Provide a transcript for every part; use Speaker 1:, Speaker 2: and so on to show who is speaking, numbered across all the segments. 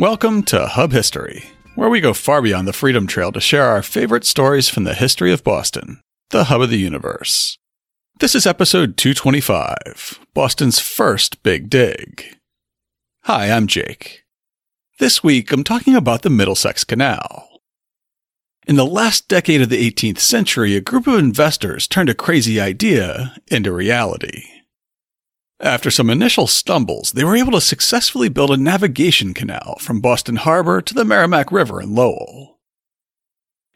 Speaker 1: Welcome to Hub History, where we go far beyond the Freedom Trail to share our favorite stories from the history of Boston, the hub of the universe. This is episode 225 Boston's first big dig. Hi, I'm Jake. This week I'm talking about the Middlesex Canal. In the last decade of the 18th century, a group of investors turned a crazy idea into reality. After some initial stumbles, they were able to successfully build a navigation canal from Boston Harbor to the Merrimack River in Lowell.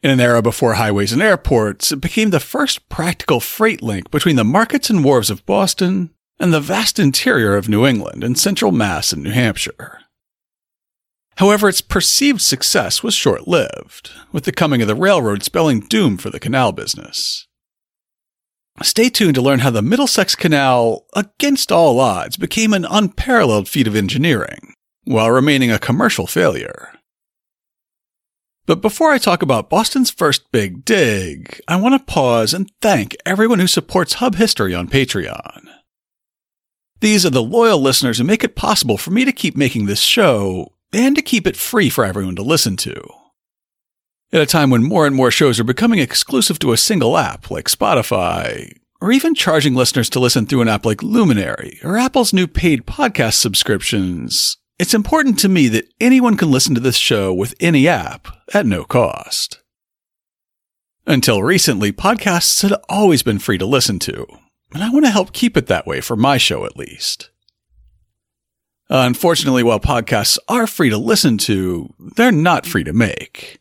Speaker 1: In an era before highways and airports, it became the first practical freight link between the markets and wharves of Boston and the vast interior of New England and central Mass and New Hampshire. However, its perceived success was short lived, with the coming of the railroad spelling doom for the canal business. Stay tuned to learn how the Middlesex Canal, against all odds, became an unparalleled feat of engineering, while remaining a commercial failure. But before I talk about Boston's first big dig, I want to pause and thank everyone who supports Hub History on Patreon. These are the loyal listeners who make it possible for me to keep making this show and to keep it free for everyone to listen to. At a time when more and more shows are becoming exclusive to a single app like Spotify, or even charging listeners to listen through an app like Luminary or Apple's new paid podcast subscriptions, it's important to me that anyone can listen to this show with any app at no cost. Until recently, podcasts had always been free to listen to, and I want to help keep it that way for my show at least. Unfortunately, while podcasts are free to listen to, they're not free to make.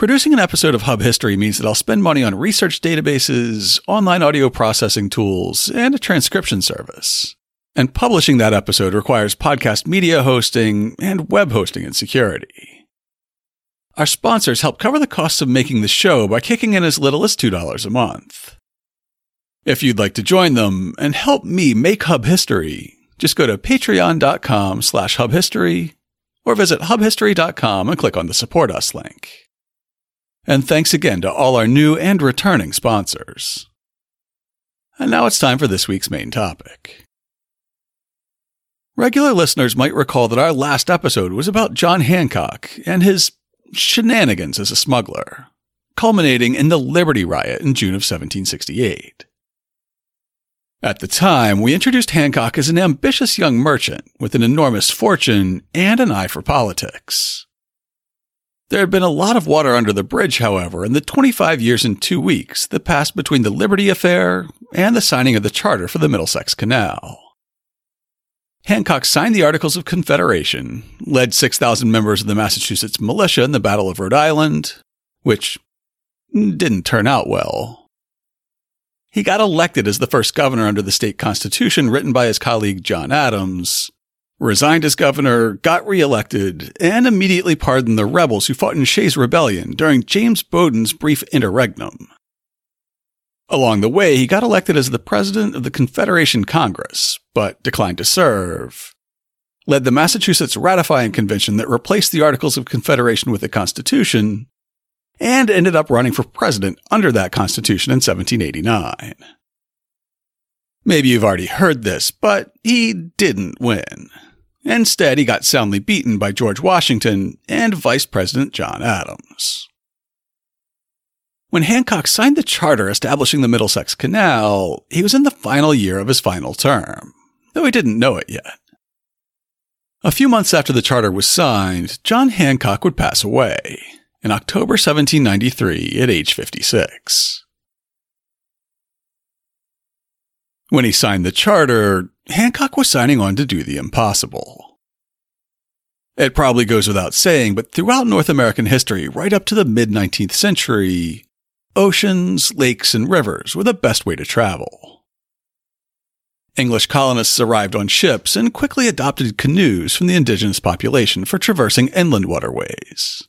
Speaker 1: Producing an episode of Hub History means that I'll spend money on research databases, online audio processing tools, and a transcription service. And publishing that episode requires podcast media hosting and web hosting and security. Our sponsors help cover the costs of making the show by kicking in as little as $2 a month. If you'd like to join them and help me make Hub History, just go to patreon.com slash hubhistory or visit hubhistory.com and click on the support us link. And thanks again to all our new and returning sponsors. And now it's time for this week's main topic. Regular listeners might recall that our last episode was about John Hancock and his shenanigans as a smuggler, culminating in the Liberty Riot in June of 1768. At the time, we introduced Hancock as an ambitious young merchant with an enormous fortune and an eye for politics. There had been a lot of water under the bridge, however, in the 25 years and two weeks that passed between the Liberty Affair and the signing of the charter for the Middlesex Canal. Hancock signed the Articles of Confederation, led 6,000 members of the Massachusetts militia in the Battle of Rhode Island, which didn't turn out well. He got elected as the first governor under the state constitution written by his colleague John Adams, resigned as governor, got reelected, and immediately pardoned the rebels who fought in Shays' Rebellion during James Bowdoin's brief interregnum. Along the way, he got elected as the president of the Confederation Congress, but declined to serve. Led the Massachusetts Ratifying Convention that replaced the Articles of Confederation with the Constitution, and ended up running for president under that Constitution in 1789. Maybe you've already heard this, but he didn't win. Instead, he got soundly beaten by George Washington and Vice President John Adams. When Hancock signed the charter establishing the Middlesex Canal, he was in the final year of his final term, though he didn't know it yet. A few months after the charter was signed, John Hancock would pass away in October 1793 at age 56. When he signed the charter, Hancock was signing on to do the impossible. It probably goes without saying, but throughout North American history, right up to the mid 19th century, oceans, lakes, and rivers were the best way to travel. English colonists arrived on ships and quickly adopted canoes from the indigenous population for traversing inland waterways.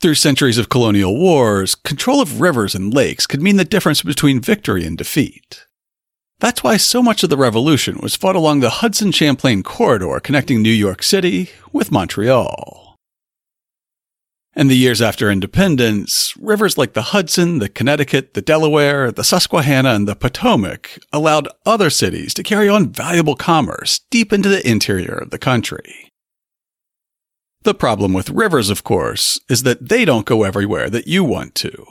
Speaker 1: Through centuries of colonial wars, control of rivers and lakes could mean the difference between victory and defeat. That's why so much of the revolution was fought along the Hudson Champlain corridor connecting New York City with Montreal. In the years after independence, rivers like the Hudson, the Connecticut, the Delaware, the Susquehanna, and the Potomac allowed other cities to carry on valuable commerce deep into the interior of the country. The problem with rivers, of course, is that they don't go everywhere that you want to.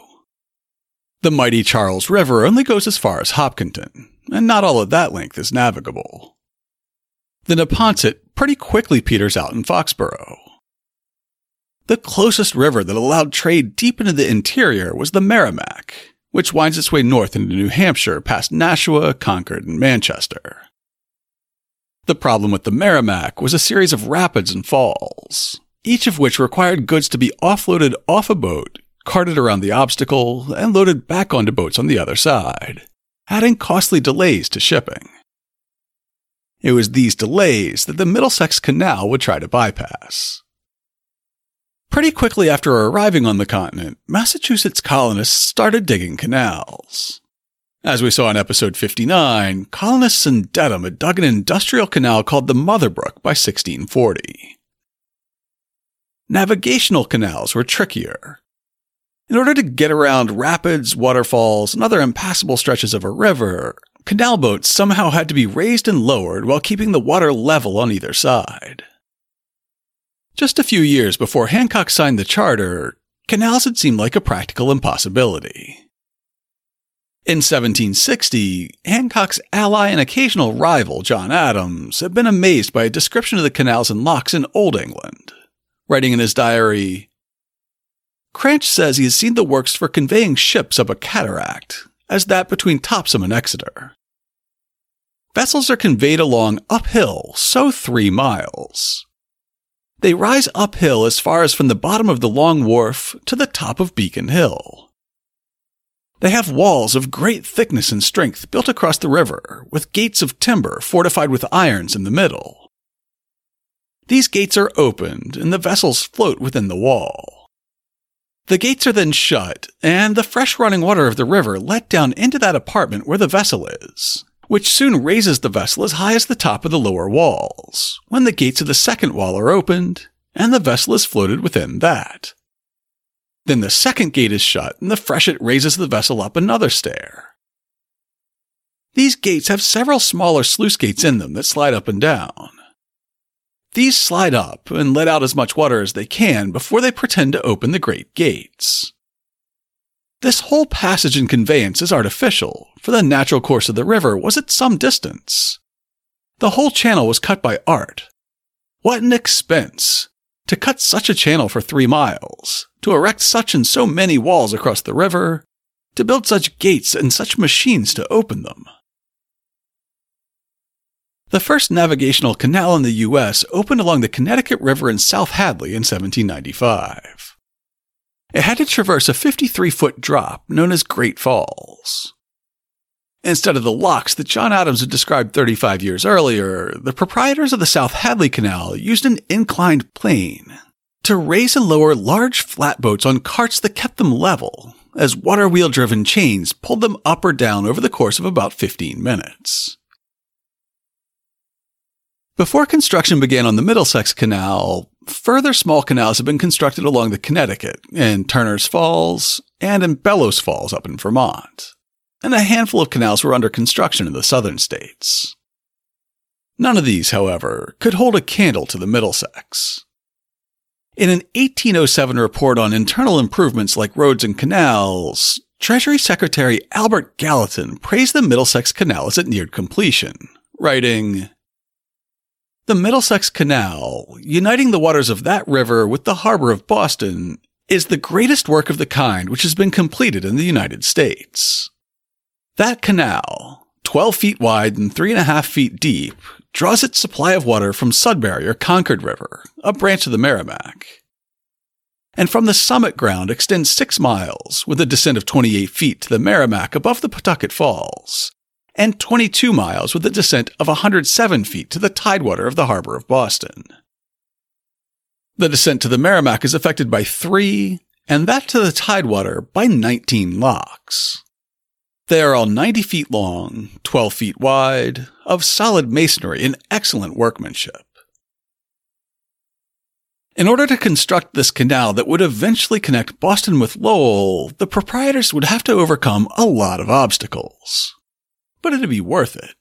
Speaker 1: The mighty Charles River only goes as far as Hopkinton, and not all of that length is navigable. The Neponset pretty quickly peters out in Foxborough. The closest river that allowed trade deep into the interior was the Merrimack, which winds its way north into New Hampshire past Nashua, Concord, and Manchester. The problem with the Merrimack was a series of rapids and falls, each of which required goods to be offloaded off a boat, carted around the obstacle, and loaded back onto boats on the other side, adding costly delays to shipping. It was these delays that the Middlesex Canal would try to bypass. Pretty quickly after arriving on the continent, Massachusetts colonists started digging canals. As we saw in episode 59, colonists in Dedham had dug an industrial canal called the Motherbrook by 1640. Navigational canals were trickier. In order to get around rapids, waterfalls, and other impassable stretches of a river, canal boats somehow had to be raised and lowered while keeping the water level on either side. Just a few years before Hancock signed the charter, canals had seemed like a practical impossibility. In 1760, Hancock's ally and occasional rival, John Adams, had been amazed by a description of the canals and locks in Old England. Writing in his diary, Cranch says he has seen the works for conveying ships up a cataract, as that between Topsham and Exeter. Vessels are conveyed along uphill, so three miles. They rise uphill as far as from the bottom of the Long Wharf to the top of Beacon Hill. They have walls of great thickness and strength built across the river, with gates of timber fortified with irons in the middle. These gates are opened, and the vessels float within the wall. The gates are then shut, and the fresh running water of the river let down into that apartment where the vessel is, which soon raises the vessel as high as the top of the lower walls, when the gates of the second wall are opened, and the vessel is floated within that. Then the second gate is shut, and the freshet raises the vessel up another stair. These gates have several smaller sluice gates in them that slide up and down. These slide up and let out as much water as they can before they pretend to open the great gates. This whole passage and conveyance is artificial, for the natural course of the river was at some distance. The whole channel was cut by art. What an expense! To cut such a channel for three miles, to erect such and so many walls across the river, to build such gates and such machines to open them. The first navigational canal in the U.S. opened along the Connecticut River in South Hadley in 1795. It had to traverse a 53 foot drop known as Great Falls. Instead of the locks that John Adams had described 35 years earlier, the proprietors of the South Hadley Canal used an inclined plane to raise and lower large flatboats on carts that kept them level, as water wheel driven chains pulled them up or down over the course of about 15 minutes. Before construction began on the Middlesex Canal, further small canals had been constructed along the Connecticut, in Turner's Falls, and in Bellows Falls up in Vermont. And a handful of canals were under construction in the southern states. None of these, however, could hold a candle to the Middlesex. In an 1807 report on internal improvements like roads and canals, Treasury Secretary Albert Gallatin praised the Middlesex Canal as it neared completion, writing, the Middlesex Canal, uniting the waters of that river with the harbor of Boston, is the greatest work of the kind which has been completed in the United States. That canal, 12 feet wide and 3.5 feet deep, draws its supply of water from Sudbury or Concord River, a branch of the Merrimack. And from the summit ground extends six miles, with a descent of 28 feet to the Merrimack above the Pawtucket Falls, and 22 miles with a descent of 107 feet to the tidewater of the harbor of Boston. The descent to the Merrimack is affected by three, and that to the tidewater by 19 locks. They are all 90 feet long, 12 feet wide, of solid masonry and excellent workmanship. In order to construct this canal that would eventually connect Boston with Lowell, the proprietors would have to overcome a lot of obstacles but it'd be worth it.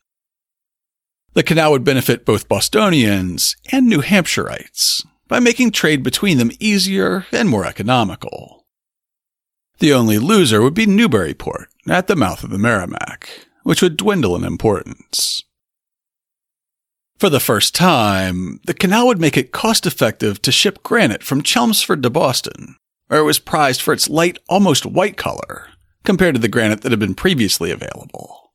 Speaker 1: The canal would benefit both Bostonians and New Hampshireites, by making trade between them easier and more economical. The only loser would be Newburyport at the mouth of the Merrimack, which would dwindle in importance. For the first time, the canal would make it cost effective to ship granite from Chelmsford to Boston, where it was prized for its light, almost white color, compared to the granite that had been previously available.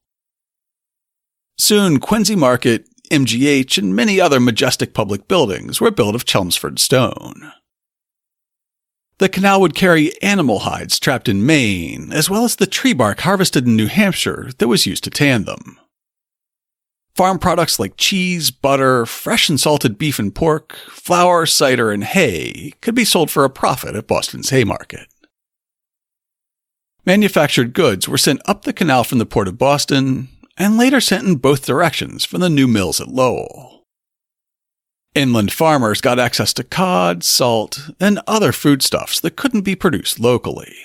Speaker 1: Soon, Quincy Market, MGH, and many other majestic public buildings were built of Chelmsford stone. The canal would carry animal hides trapped in Maine, as well as the tree bark harvested in New Hampshire that was used to tan them. Farm products like cheese, butter, fresh and salted beef and pork, flour, cider, and hay could be sold for a profit at Boston's Haymarket. Manufactured goods were sent up the canal from the port of Boston and later sent in both directions from the new mills at Lowell. Inland farmers got access to cod, salt, and other foodstuffs that couldn't be produced locally.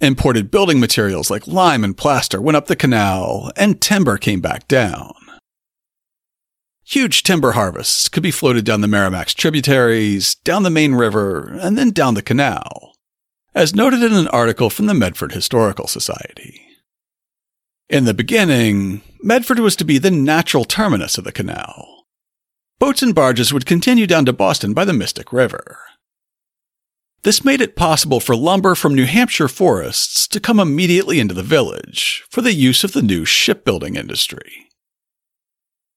Speaker 1: Imported building materials like lime and plaster went up the canal, and timber came back down. Huge timber harvests could be floated down the Merrimack's tributaries, down the main river, and then down the canal, as noted in an article from the Medford Historical Society. In the beginning, Medford was to be the natural terminus of the canal. Boats and barges would continue down to Boston by the Mystic River. This made it possible for lumber from New Hampshire forests to come immediately into the village for the use of the new shipbuilding industry.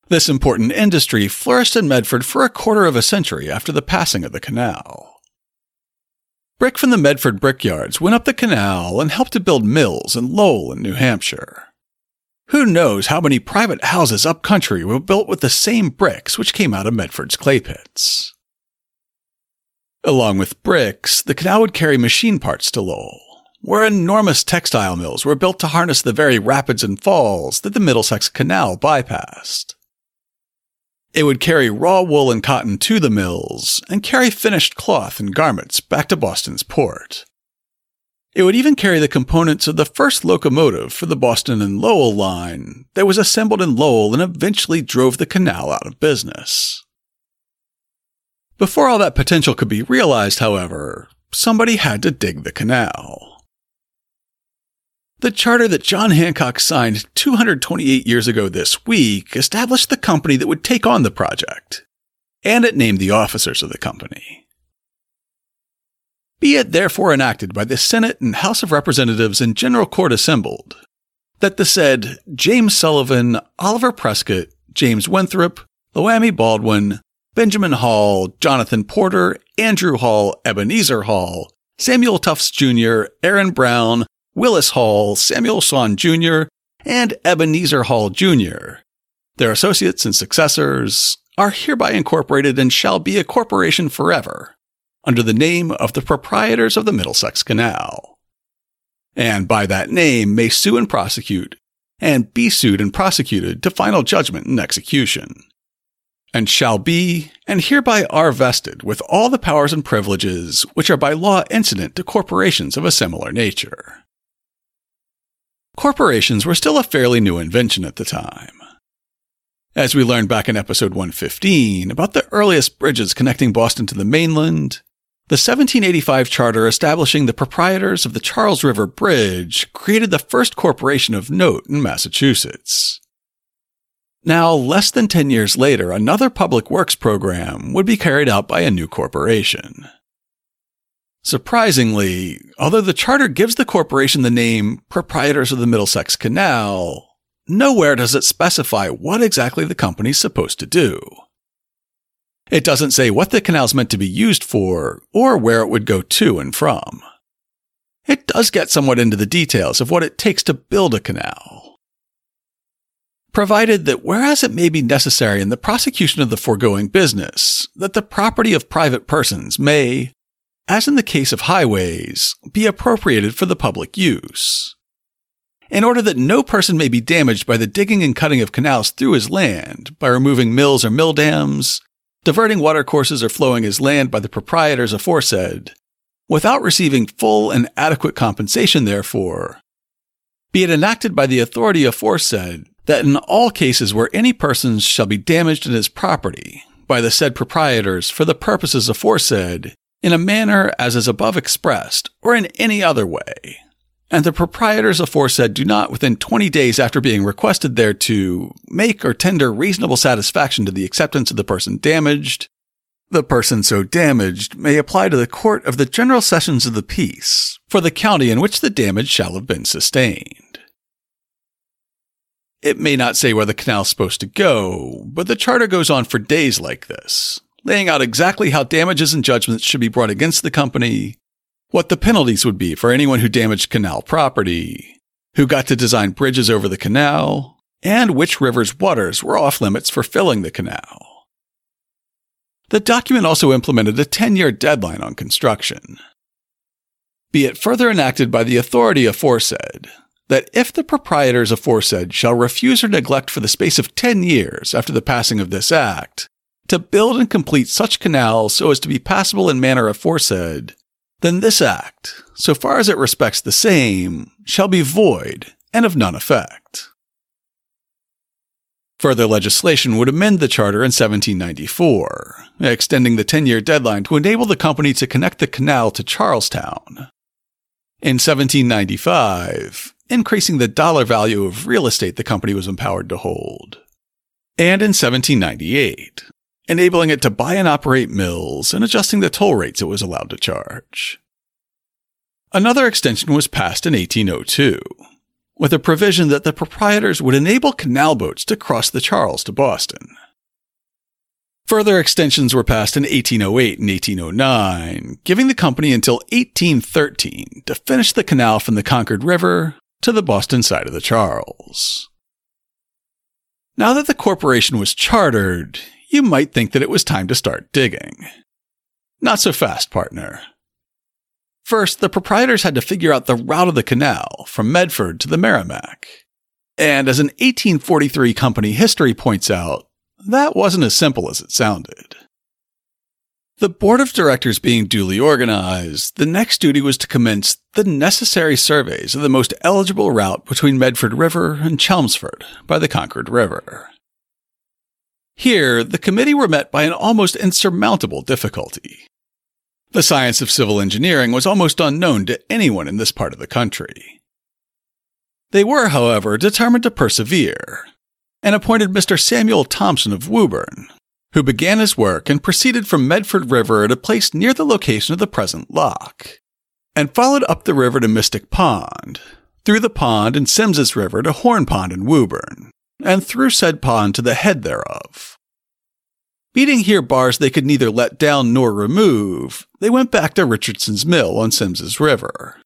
Speaker 1: This important industry flourished in Medford for a quarter of a century after the passing of the canal. Brick from the Medford brickyards went up the canal and helped to build mills in Lowell and New Hampshire. Who knows how many private houses up country were built with the same bricks which came out of Medford's clay pits. Along with bricks, the canal would carry machine parts to Lowell, where enormous textile mills were built to harness the very rapids and falls that the Middlesex Canal bypassed. It would carry raw wool and cotton to the mills and carry finished cloth and garments back to Boston's port. It would even carry the components of the first locomotive for the Boston and Lowell line that was assembled in Lowell and eventually drove the canal out of business. Before all that potential could be realized, however, somebody had to dig the canal. The charter that John Hancock signed 228 years ago this week established the company that would take on the project, and it named the officers of the company. Be it therefore enacted by the Senate and House of Representatives and General Court assembled, that the said James Sullivan, Oliver Prescott, James Winthrop, Loammi Baldwin, Benjamin Hall, Jonathan Porter, Andrew Hall, Ebenezer Hall, Samuel Tufts Jr., Aaron Brown, Willis Hall, Samuel Swan Jr., and Ebenezer Hall Jr., their associates and successors, are hereby incorporated and shall be a corporation forever under the name of the proprietors of the Middlesex Canal. And by that name may sue and prosecute, and be sued and prosecuted to final judgment and execution. And shall be, and hereby are vested with all the powers and privileges which are by law incident to corporations of a similar nature. Corporations were still a fairly new invention at the time. As we learned back in episode 115 about the earliest bridges connecting Boston to the mainland, the 1785 charter establishing the proprietors of the Charles River Bridge created the first corporation of note in Massachusetts. Now, less than 10 years later, another public works program would be carried out by a new corporation. Surprisingly, although the charter gives the corporation the name Proprietors of the Middlesex Canal, nowhere does it specify what exactly the company's supposed to do. It doesn't say what the canal is meant to be used for or where it would go to and from. It does get somewhat into the details of what it takes to build a canal. Provided that whereas it may be necessary in the prosecution of the foregoing business, that the property of private persons may, as in the case of highways, be appropriated for the public use. In order that no person may be damaged by the digging and cutting of canals through his land by removing mills or mill dams, diverting watercourses or flowing as land by the proprietors aforesaid, without receiving full and adequate compensation therefore, be it enacted by the authority aforesaid that in all cases where any persons shall be damaged in his property, by the said proprietors for the purposes aforesaid in a manner as is above expressed or in any other way. And the proprietors aforesaid do not within 20 days after being requested thereto make or tender reasonable satisfaction to the acceptance of the person damaged, the person so damaged may apply to the court of the general sessions of the peace for the county in which the damage shall have been sustained. It may not say where the canal is supposed to go, but the charter goes on for days like this, laying out exactly how damages and judgments should be brought against the company, what the penalties would be for anyone who damaged canal property, who got to design bridges over the canal, and which river's waters were off limits for filling the canal. The document also implemented a 10 year deadline on construction. Be it further enacted by the authority aforesaid that if the proprietors aforesaid shall refuse or neglect for the space of 10 years after the passing of this act to build and complete such canals so as to be passable in manner aforesaid, then this act, so far as it respects the same, shall be void and of none effect. Further legislation would amend the charter in 1794, extending the 10 year deadline to enable the company to connect the canal to Charlestown. In 1795, increasing the dollar value of real estate the company was empowered to hold. And in 1798, enabling it to buy and operate mills and adjusting the toll rates it was allowed to charge. Another extension was passed in 1802, with a provision that the proprietors would enable canal boats to cross the Charles to Boston. Further extensions were passed in 1808 and 1809, giving the company until 1813 to finish the canal from the Concord River to the Boston side of the Charles. Now that the corporation was chartered, you might think that it was time to start digging. Not so fast, partner. First, the proprietors had to figure out the route of the canal from Medford to the Merrimack. And as an 1843 company history points out, that wasn't as simple as it sounded. The board of directors being duly organized, the next duty was to commence the necessary surveys of the most eligible route between Medford River and Chelmsford by the Concord River. Here, the committee were met by an almost insurmountable difficulty. The science of civil engineering was almost unknown to anyone in this part of the country. They were, however, determined to persevere, and appointed Mr. Samuel Thompson of Woburn, who began his work and proceeded from Medford River at a place near the location of the present lock, and followed up the river to Mystic Pond, through the pond and Sims's River to Horn Pond in Woburn, and through said pond to the head thereof. Beating here bars they could neither let down nor remove, they went back to Richardson's Mill on Sims's River,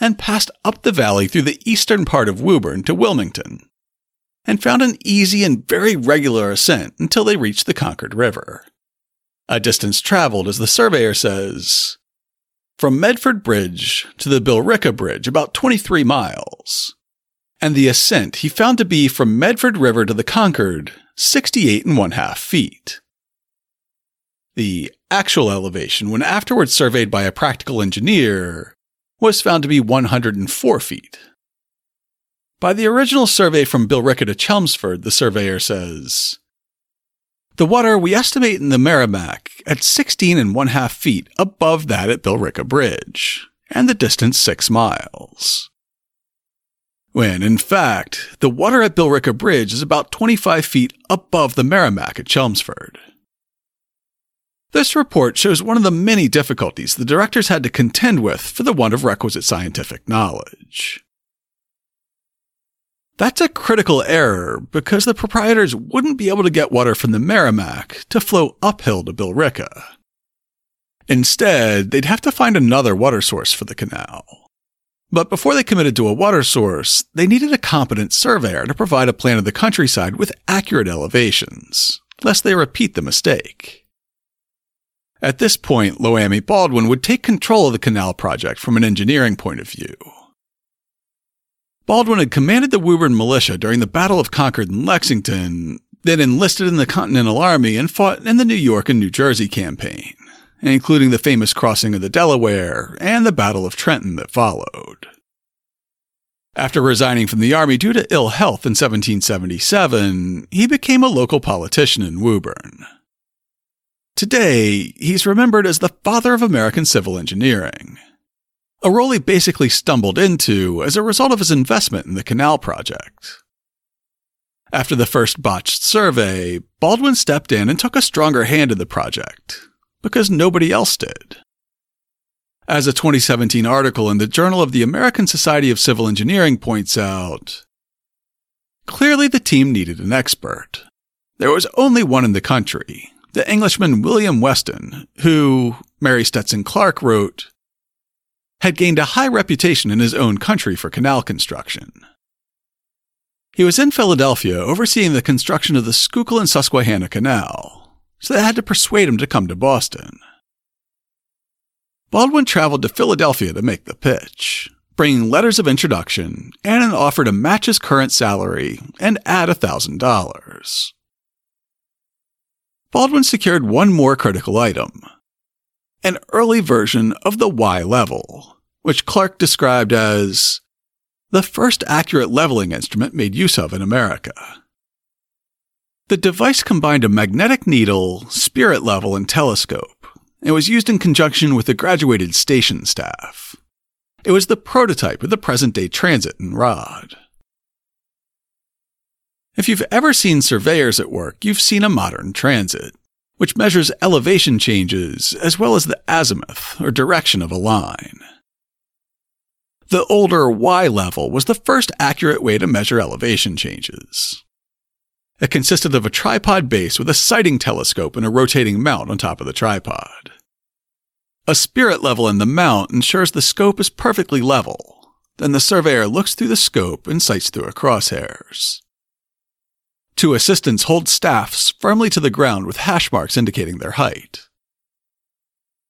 Speaker 1: and passed up the valley through the eastern part of Woburn to Wilmington, and found an easy and very regular ascent until they reached the Concord River. A distance traveled, as the surveyor says, from Medford Bridge to the Billerica Bridge about 23 miles, and the ascent he found to be from Medford River to the Concord 68 and one half feet. The actual elevation, when afterwards surveyed by a practical engineer, was found to be 104 feet. By the original survey from Billerica to Chelmsford, the surveyor says, The water we estimate in the Merrimack at 16 and one half feet above that at Billerica Bridge, and the distance six miles. When, in fact, the water at Billerica Bridge is about 25 feet above the Merrimack at Chelmsford. This report shows one of the many difficulties the directors had to contend with for the want of requisite scientific knowledge. That's a critical error because the proprietors wouldn't be able to get water from the Merrimack to flow uphill to Billerica. Instead, they'd have to find another water source for the canal. But before they committed to a water source, they needed a competent surveyor to provide a plan of the countryside with accurate elevations, lest they repeat the mistake. At this point, Loammi Baldwin would take control of the canal project from an engineering point of view. Baldwin had commanded the Woburn militia during the Battle of Concord and Lexington, then enlisted in the Continental Army and fought in the New York and New Jersey campaign, including the famous crossing of the Delaware and the Battle of Trenton that followed. After resigning from the Army due to ill health in 1777, he became a local politician in Woburn. Today, he's remembered as the father of American civil engineering, a role he basically stumbled into as a result of his investment in the canal project. After the first botched survey, Baldwin stepped in and took a stronger hand in the project, because nobody else did. As a 2017 article in the Journal of the American Society of Civil Engineering points out, clearly the team needed an expert. There was only one in the country, the Englishman William Weston, who, Mary Stetson Clark wrote, had gained a high reputation in his own country for canal construction. He was in Philadelphia overseeing the construction of the Schuylkill and Susquehanna Canal, so they had to persuade him to come to Boston. Baldwin traveled to Philadelphia to make the pitch, bringing letters of introduction and an offer to match his current salary and add $1,000. Baldwin secured one more critical item an early version of the Y level, which Clark described as the first accurate leveling instrument made use of in America. The device combined a magnetic needle, spirit level, and telescope it was used in conjunction with the graduated station staff. It was the prototype of the present day transit and rod. If you've ever seen surveyors at work, you've seen a modern transit, which measures elevation changes as well as the azimuth or direction of a line. The older Y level was the first accurate way to measure elevation changes. It consisted of a tripod base with a sighting telescope and a rotating mount on top of the tripod. A spirit level in the mount ensures the scope is perfectly level. Then the surveyor looks through the scope and sights through a crosshairs. Two assistants hold staffs firmly to the ground with hash marks indicating their height.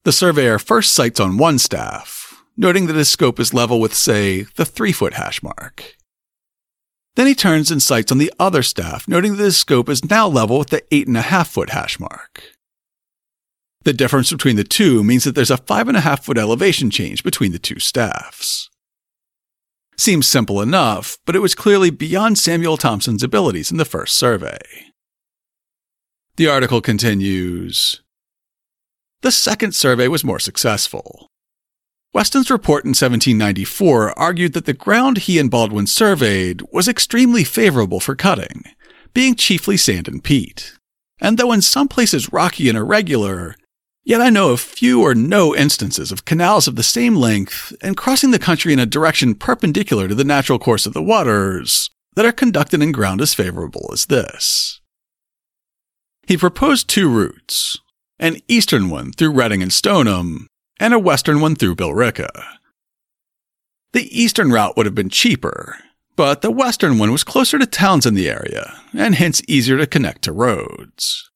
Speaker 1: The surveyor first sights on one staff, noting that his scope is level with, say, the 3 foot hash mark. Then he turns and sights on the other staff, noting that his scope is now level with the 8.5 foot hash mark. The difference between the two means that there's a 5.5 foot elevation change between the two staffs. Seems simple enough, but it was clearly beyond Samuel Thompson's abilities in the first survey. The article continues The second survey was more successful. Weston's report in 1794 argued that the ground he and Baldwin surveyed was extremely favorable for cutting, being chiefly sand and peat. And though in some places rocky and irregular, yet I know of few or no instances of canals of the same length and crossing the country in a direction perpendicular to the natural course of the waters that are conducted in ground as favorable as this. He proposed two routes, an eastern one through Reading and Stoneham, and a western one through Billerica. The eastern route would have been cheaper, but the western one was closer to towns in the area, and hence easier to connect to roads.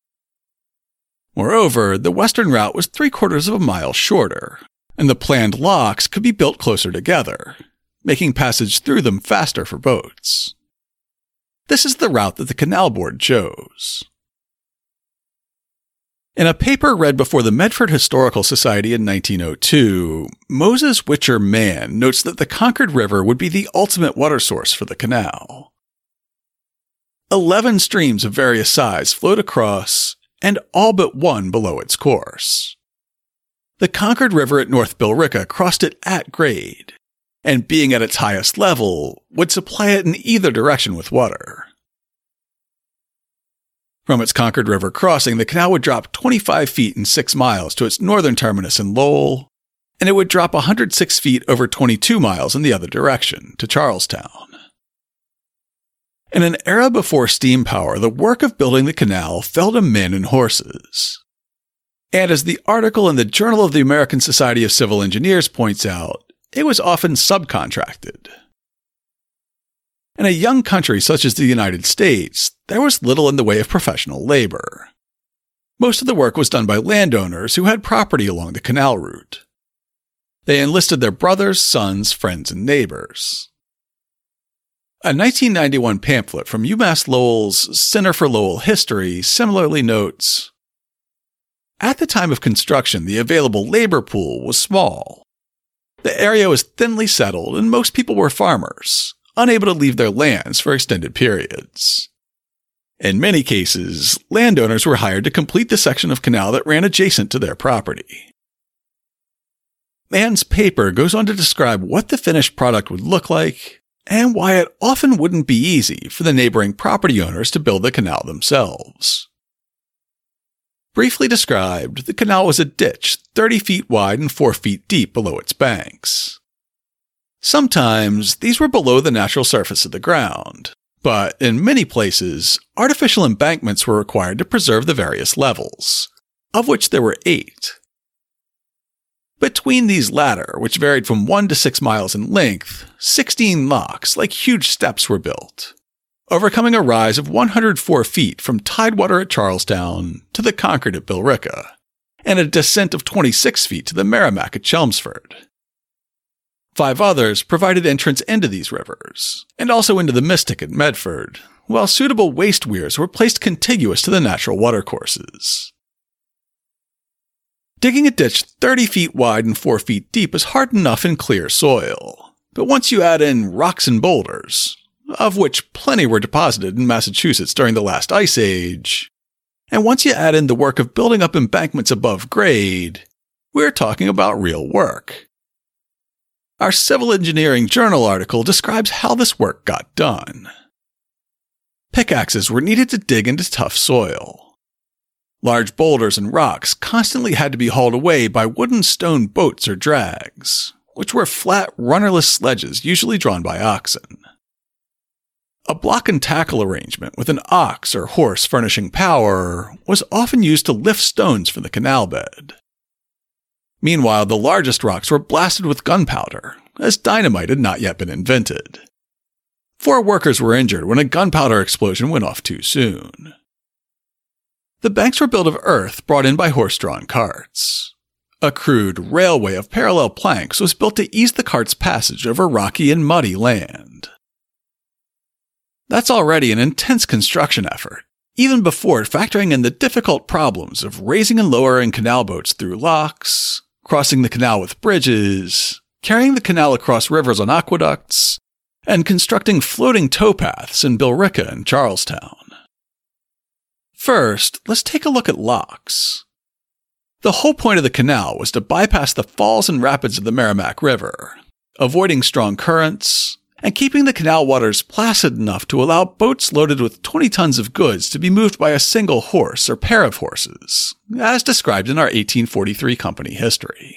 Speaker 1: Moreover, the western route was three quarters of a mile shorter, and the planned locks could be built closer together, making passage through them faster for boats. This is the route that the Canal Board chose. In a paper read before the Medford Historical Society in 1902, Moses Whitcher Mann notes that the Concord River would be the ultimate water source for the canal. Eleven streams of various size flowed across, and all but one below its course. The Concord River at North Billerica crossed it at grade, and being at its highest level, would supply it in either direction with water. From its Concord River crossing, the canal would drop 25 feet in 6 miles to its northern terminus in Lowell, and it would drop 106 feet over 22 miles in the other direction to Charlestown. In an era before steam power, the work of building the canal fell to men and horses. And as the article in the Journal of the American Society of Civil Engineers points out, it was often subcontracted. In a young country such as the United States, there was little in the way of professional labor. Most of the work was done by landowners who had property along the canal route. They enlisted their brothers, sons, friends, and neighbors. A 1991 pamphlet from UMass Lowell's Center for Lowell History similarly notes At the time of construction, the available labor pool was small. The area was thinly settled, and most people were farmers, unable to leave their lands for extended periods. In many cases, landowners were hired to complete the section of canal that ran adjacent to their property. Mann's paper goes on to describe what the finished product would look like and why it often wouldn't be easy for the neighboring property owners to build the canal themselves. Briefly described, the canal was a ditch 30 feet wide and 4 feet deep below its banks. Sometimes these were below the natural surface of the ground, but in many places, artificial embankments were required to preserve the various levels, of which there were eight. Between these latter, which varied from 1 to 6 miles in length, 16 locks, like huge steps, were built, overcoming a rise of 104 feet from Tidewater at Charlestown to the Concord at Billerica, and a descent of 26 feet to the Merrimack at Chelmsford. Five others provided entrance into these rivers, and also into the Mystic at Medford, while suitable waste weirs were placed contiguous to the natural watercourses. Digging a ditch 30 feet wide and 4 feet deep is hard enough in clear soil, but once you add in rocks and boulders, of which plenty were deposited in Massachusetts during the last ice age, and once you add in the work of building up embankments above grade, we're talking about real work. Our Civil Engineering Journal article describes how this work got done. Pickaxes were needed to dig into tough soil. Large boulders and rocks constantly had to be hauled away by wooden stone boats or drags, which were flat, runnerless sledges usually drawn by oxen. A block and tackle arrangement with an ox or horse furnishing power was often used to lift stones from the canal bed. Meanwhile, the largest rocks were blasted with gunpowder, as dynamite had not yet been invented. Four workers were injured when a gunpowder explosion went off too soon. The banks were built of earth brought in by horse drawn carts. A crude railway of parallel planks was built to ease the cart's passage over rocky and muddy land. That's already an intense construction effort, even before factoring in the difficult problems of raising and lowering canal boats through locks, crossing the canal with bridges, carrying the canal across rivers on aqueducts, and constructing floating towpaths in Billerica and Charlestown. First, let's take a look at locks. The whole point of the canal was to bypass the falls and rapids of the Merrimack River, avoiding strong currents, and keeping the canal waters placid enough to allow boats loaded with 20 tons of goods to be moved by a single horse or pair of horses, as described in our 1843 company history.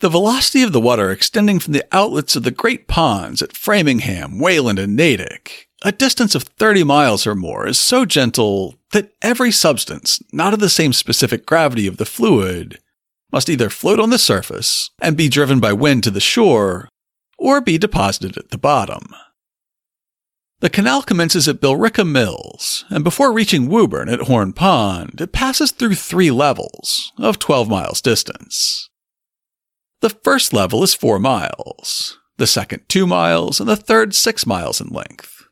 Speaker 1: The velocity of the water extending from the outlets of the great ponds at Framingham, Wayland, and Natick, a distance of 30 miles or more, is so gentle that every substance not of the same specific gravity of the fluid must either float on the surface and be driven by wind to the shore or be deposited at the bottom. The canal commences at Billerica Mills, and before reaching Woburn at Horn Pond, it passes through three levels of 12 miles distance. The first level is 4 miles, the second 2 miles, and the third 6 miles in length.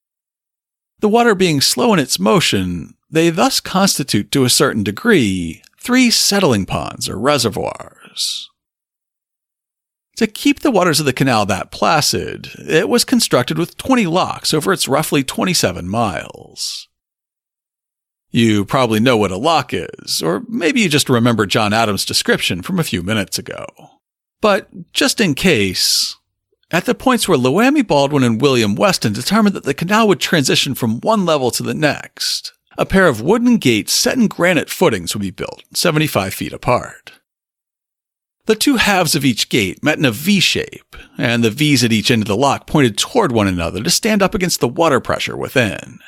Speaker 1: The water being slow in its motion, they thus constitute to a certain degree three settling ponds or reservoirs. To keep the waters of the canal that placid, it was constructed with 20 locks over its roughly 27 miles. You probably know what a lock is, or maybe you just remember John Adams' description from a few minutes ago. But just in case, at the points where Loammi Baldwin and William Weston determined that the canal would transition from one level to the next, a pair of wooden gates set in granite footings would be built, 75 feet apart. The two halves of each gate met in a V shape, and the V's at each end of the lock pointed toward one another to stand up against the water pressure within.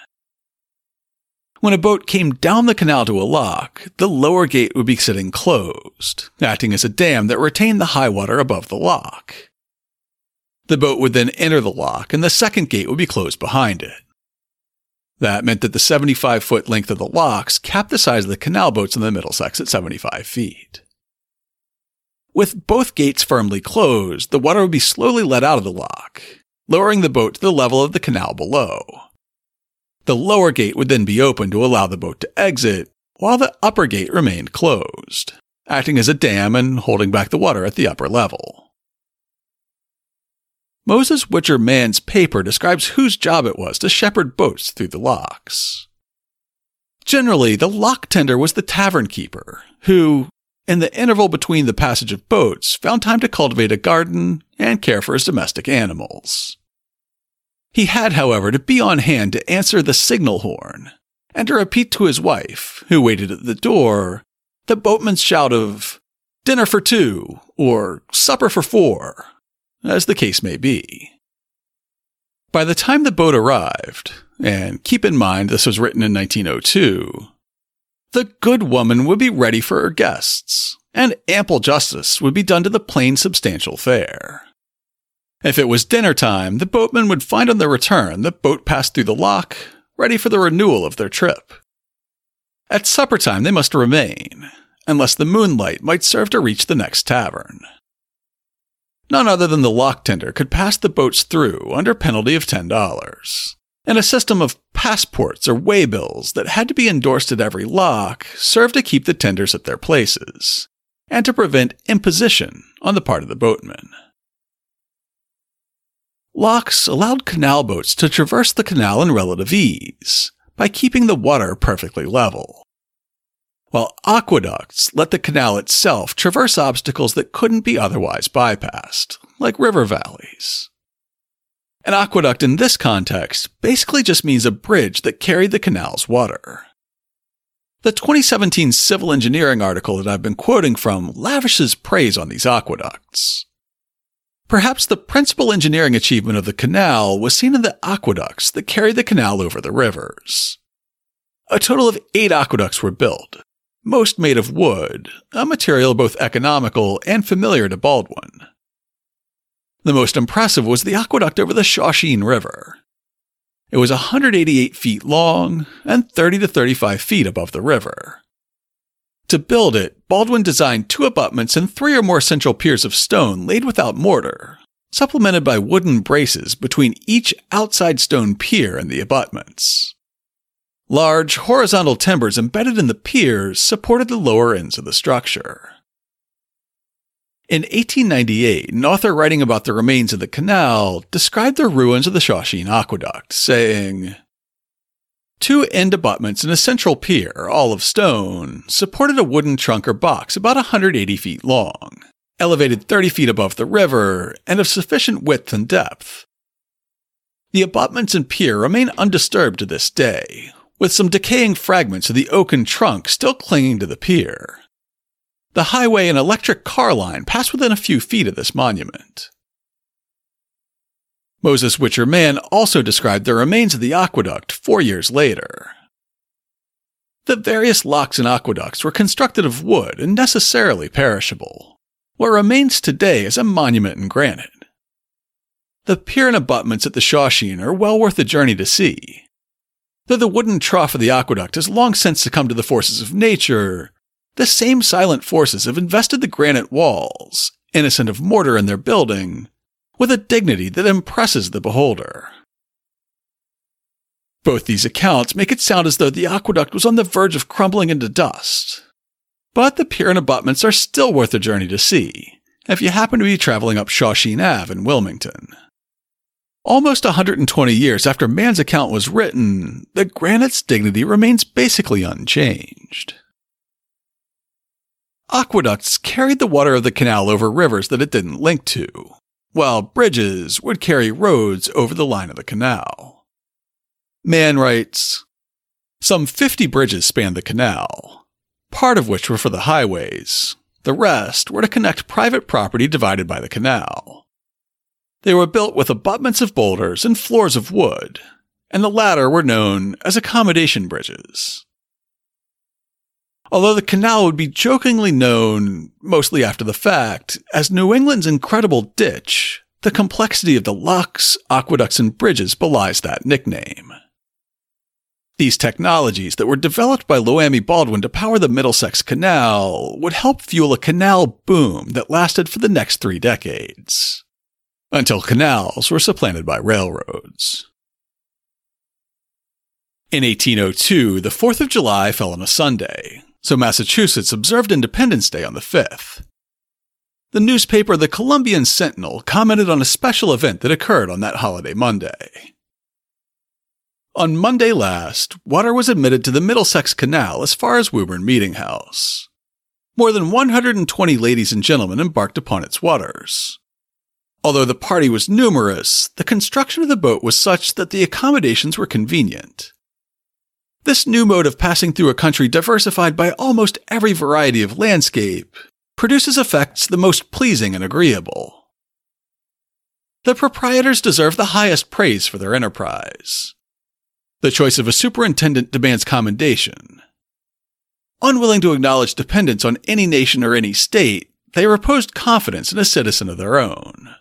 Speaker 1: When a boat came down the canal to a lock, the lower gate would be sitting closed, acting as a dam that retained the high water above the lock. The boat would then enter the lock, and the second gate would be closed behind it. That meant that the 75 foot length of the locks capped the size of the canal boats in the Middlesex at 75 feet. With both gates firmly closed, the water would be slowly let out of the lock, lowering the boat to the level of the canal below. The lower gate would then be opened to allow the boat to exit, while the upper gate remained closed, acting as a dam and holding back the water at the upper level. Moses Whitcher Mann's paper describes whose job it was to shepherd boats through the locks. Generally, the lock tender was the tavern keeper, who, in the interval between the passage of boats, found time to cultivate a garden and care for his domestic animals. He had, however, to be on hand to answer the signal horn and to repeat to his wife, who waited at the door, the boatman's shout of, Dinner for two, or supper for four, as the case may be. By the time the boat arrived, and keep in mind this was written in 1902, the good woman would be ready for her guests, and ample justice would be done to the plain substantial fare. If it was dinner time, the boatmen would find on their return the boat passed through the lock, ready for the renewal of their trip. At supper time, they must remain, unless the moonlight might serve to reach the next tavern. None other than the lock tender could pass the boats through under penalty of $10, and a system of passports or waybills that had to be endorsed at every lock served to keep the tenders at their places, and to prevent imposition on the part of the boatmen. Locks allowed canal boats to traverse the canal in relative ease by keeping the water perfectly level, while aqueducts let the canal itself traverse obstacles that couldn't be otherwise bypassed, like river valleys. An aqueduct in this context basically just means a bridge that carried the canal's water. The 2017 civil engineering article that I've been quoting from lavishes praise on these aqueducts. Perhaps the principal engineering achievement of the canal was seen in the aqueducts that carried the canal over the rivers. A total of eight aqueducts were built, most made of wood, a material both economical and familiar to Baldwin. The most impressive was the aqueduct over the Shawsheen River. It was 188 feet long and 30 to 35 feet above the river. To build it, Baldwin designed two abutments and three or more central piers of stone laid without mortar, supplemented by wooden braces between each outside stone pier and the abutments. Large, horizontal timbers embedded in the piers supported the lower ends of the structure. In 1898, an author writing about the remains of the canal described the ruins of the Shawsheen Aqueduct, saying, Two end abutments and a central pier, all of stone, supported a wooden trunk or box about 180 feet long, elevated 30 feet above the river, and of sufficient width and depth. The abutments and pier remain undisturbed to this day, with some decaying fragments of the oaken trunk still clinging to the pier. The highway and electric car line pass within a few feet of this monument. Moses Whitcher Mann also described the remains of the aqueduct four years later. The various locks and aqueducts were constructed of wood and necessarily perishable. What remains today is a monument in granite. The pier and abutments at the Shawsheen are well worth the journey to see. Though the wooden trough of the aqueduct has long since succumbed to the forces of nature, the same silent forces have invested the granite walls, innocent of mortar in their building, with a dignity that impresses the beholder. Both these accounts make it sound as though the aqueduct was on the verge of crumbling into dust. But the pier and abutments are still worth a journey to see, if you happen to be traveling up Shawsheen Ave in Wilmington. Almost 120 years after Mann's account was written, the granite's dignity remains basically unchanged. Aqueducts carried the water of the canal over rivers that it didn't link to, while bridges would carry roads over the line of the canal. Mann writes Some 50 bridges spanned the canal, part of which were for the highways, the rest were to connect private property divided by the canal. They were built with abutments of boulders and floors of wood, and the latter were known as accommodation bridges. Although the canal would be jokingly known, mostly after the fact, as New England's incredible ditch, the complexity of the locks, aqueducts, and bridges belies that nickname. These technologies that were developed by Loammi Baldwin to power the Middlesex Canal would help fuel a canal boom that lasted for the next three decades, until canals were supplanted by railroads. In 1802, the 4th of July fell on a Sunday, so Massachusetts observed Independence Day on the 5th. the newspaper The Columbian Centinel commented on a special event that occurred on that holiday Monday. On Monday last, water was admitted to the Middlesex Canal as far as Woburn Meeting House. More than 120 ladies and gentlemen embarked upon its waters. Although the party was numerous, the construction of the boat was such that the accommodations were convenient. This new mode of passing through a country diversified by almost every variety of landscape produces effects the most pleasing and agreeable. The proprietors deserve the highest praise for their enterprise. The choice of a superintendent demands commendation. Unwilling to acknowledge dependence on any nation or any state, they reposed confidence in a citizen of their own.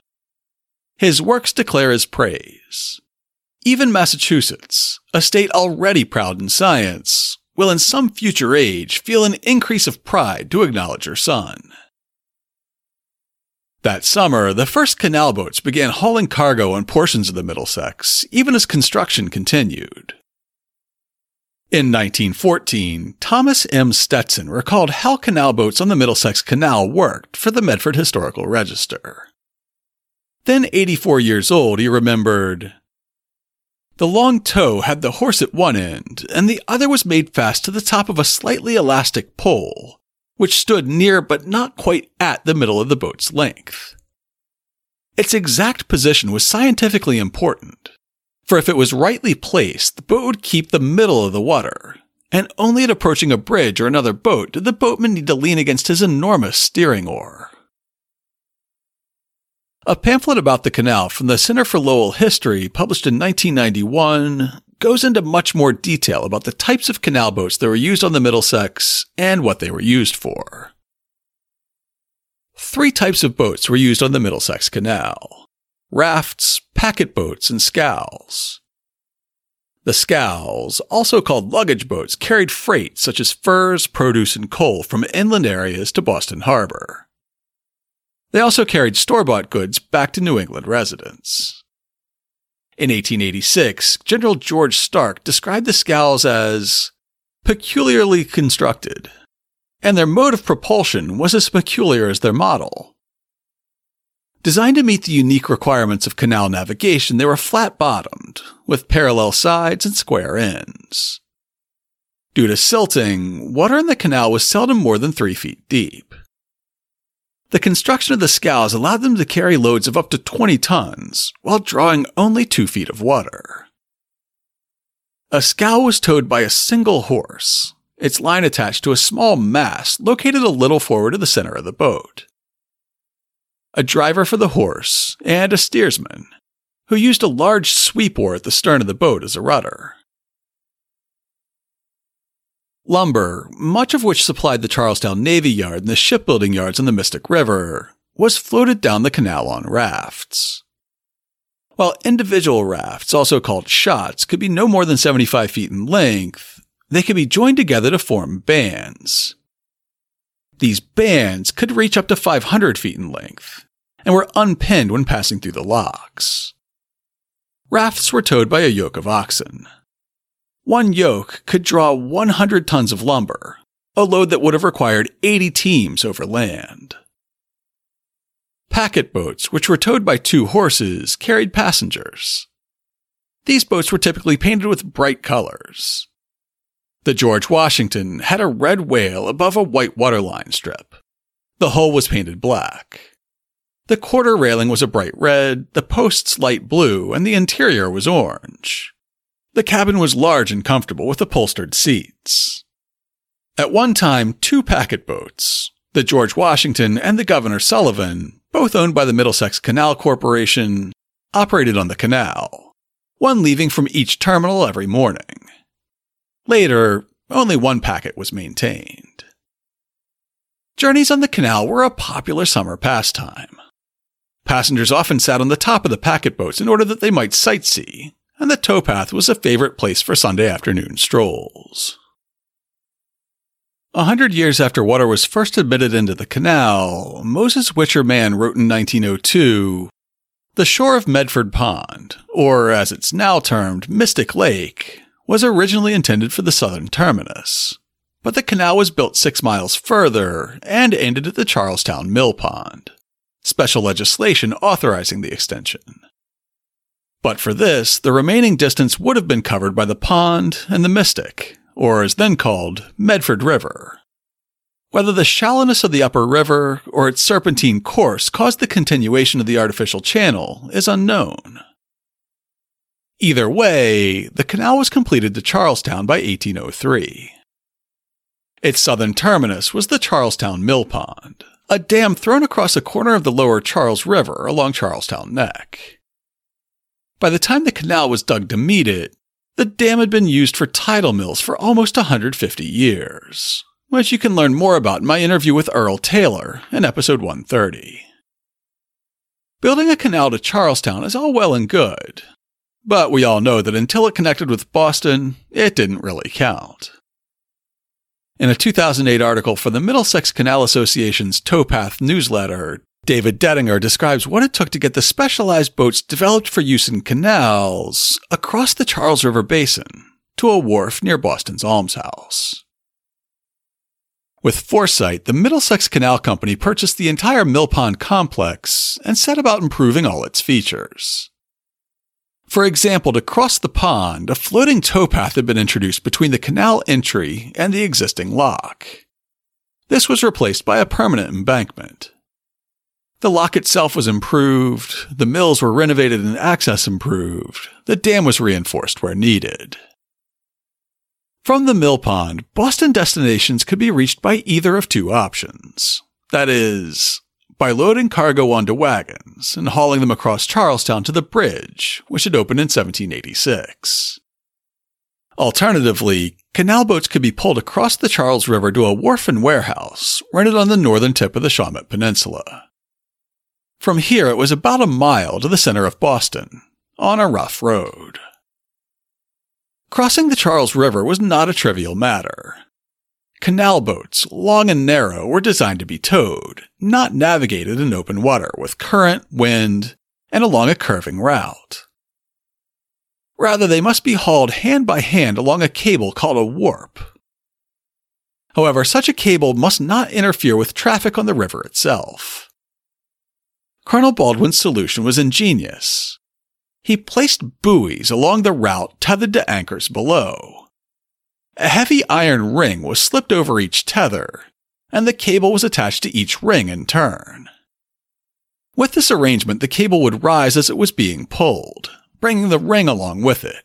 Speaker 1: His works declare his praise. Even Massachusetts, a state already proud in science, will in some future age feel an increase of pride to acknowledge her son. That summer, the first canal boats began hauling cargo on portions of the Middlesex, even as construction continued. In 1914, Thomas M. Stetson recalled how canal boats on the Middlesex Canal worked for the Medford Historical Register. Then, 84 years old, he remembered The long tow had the horse at one end, and the other was made fast to the top of a slightly elastic pole, which stood near but not quite at the middle of the boat's length. Its exact position was scientifically important, for if it was rightly placed, the boat would keep the middle of the water, and only at approaching a bridge or another boat did the boatman need to lean against his enormous steering oar. A pamphlet about the canal from the Center for Lowell History, published in 1991, goes into much more detail about the types of canal boats that were used on the Middlesex and what they were used for. Three types of boats were used on the Middlesex Canal rafts, packet boats, and scows. The scows, also called luggage boats, carried freight such as furs, produce, and coal from inland areas to Boston Harbor. They also carried store bought goods back to New England residents. In 1886, General George Stark described the scows as peculiarly constructed, and their mode of propulsion was as peculiar as their model. Designed to meet the unique requirements of canal navigation, they were flat bottomed, with parallel sides and square ends. Due to silting, water in the canal was seldom more than three feet deep. The construction of the scows allowed them to carry loads of up to 20 tons while drawing only two feet of water. A scow was towed by a single horse, its line attached to a small mast located a little forward of the center of the boat. A driver for the horse and a steersman, who used a large sweep oar at the stern of the boat as a rudder. Lumber, much of which supplied the Charlestown Navy Yard and the shipbuilding yards on the Mystic River, was floated down the canal on rafts. While individual rafts, also called shots, could be no more than 75 feet in length, they could be joined together to form bands. These bands could reach up to 500 feet in length and were unpinned when passing through the locks. Rafts were towed by a yoke of oxen. One yoke could draw 100 tons of lumber, a load that would have required 80 teams over land. Packet boats, which were towed by two horses, carried passengers. These boats were typically painted with bright colors. The George Washington had a red whale above a white waterline strip. The hull was painted black. The quarter railing was a bright red, the posts light blue, and the interior was orange. The cabin was large and comfortable with upholstered seats. At one time, two packet boats, the George Washington and the Governor Sullivan, both owned by the Middlesex Canal Corporation, operated on the canal, one leaving from each terminal every morning. Later, only one packet was maintained. Journeys on the canal were a popular summer pastime. Passengers often sat on the top of the packet boats in order that they might sightsee, and the towpath was a favorite place for Sunday afternoon strolls. A hundred years after water was first admitted into the canal, Moses Whitcher Mann wrote in 1902 The shore of Medford Pond, or as it's now termed, Mystic Lake, was originally intended for the southern terminus, but the canal was built six miles further and ended at the Charlestown Mill Pond, special legislation authorizing the extension. But for this, the remaining distance would have been covered by the pond and the Mystic, or as then called, Medford River. Whether the shallowness of the upper river or its serpentine course caused the continuation of the artificial channel is unknown. Either way, the canal was completed to Charlestown by 1803. Its southern terminus was the Charlestown Mill Pond, a dam thrown across a corner of the lower Charles River along Charlestown Neck. By the time the canal was dug to meet it, the dam had been used for tidal mills for almost 150 years, which you can learn more about in my interview with Earl Taylor in episode 130. Building a canal to Charlestown is all well and good, but we all know that until it connected with Boston, it didn't really count. In a 2008 article for the Middlesex Canal Association's Towpath newsletter, David Dettinger describes what it took to get the specialized boats developed for use in canals across the Charles River Basin to a wharf near Boston's Almshouse. With foresight, the Middlesex Canal Company purchased the entire Mill Pond complex and set about improving all its features. For example, to cross the pond, a floating towpath had been introduced between the canal entry and the existing lock. This was replaced by a permanent embankment. The lock itself was improved, the mills were renovated and access improved, the dam was reinforced where needed. From the mill pond, Boston destinations could be reached by either of two options. That is, by loading cargo onto wagons and hauling them across Charlestown to the bridge, which had opened in 1786. Alternatively, canal boats could be pulled across the Charles River to a wharf and warehouse rented on the northern tip of the Shawmut Peninsula. From here, it was about a mile to the center of Boston, on a rough road. Crossing the Charles River was not a trivial matter. Canal boats, long and narrow, were designed to be towed, not navigated in open water with current, wind, and along a curving route. Rather, they must be hauled hand by hand along a cable called a warp. However, such a cable must not interfere with traffic on the river itself. Colonel Baldwin's solution was ingenious. He placed buoys along the route tethered to anchors below. A heavy iron ring was slipped over each tether, and the cable was attached to each ring in turn. With this arrangement, the cable would rise as it was being pulled, bringing the ring along with it.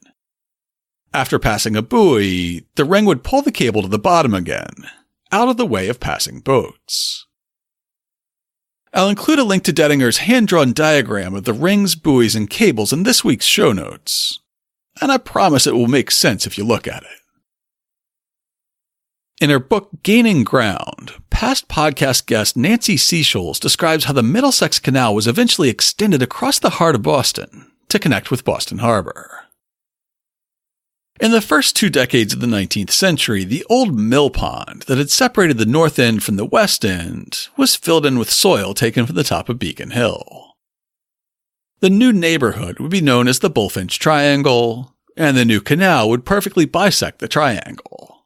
Speaker 1: After passing a buoy, the ring would pull the cable to the bottom again, out of the way of passing boats. I'll include a link to Dettinger's hand drawn diagram of the rings, buoys, and cables in this week's show notes, and I promise it will make sense if you look at it. In her book Gaining Ground, past podcast guest Nancy Seasholes describes how the Middlesex Canal was eventually extended across the heart of Boston to connect with Boston Harbor. In the first two decades of the 19th century, the old mill pond that had separated the north end from the west end was filled in with soil taken from the top of Beacon Hill. The new neighborhood would be known as the Bulfinch Triangle, and the new canal would perfectly bisect the triangle.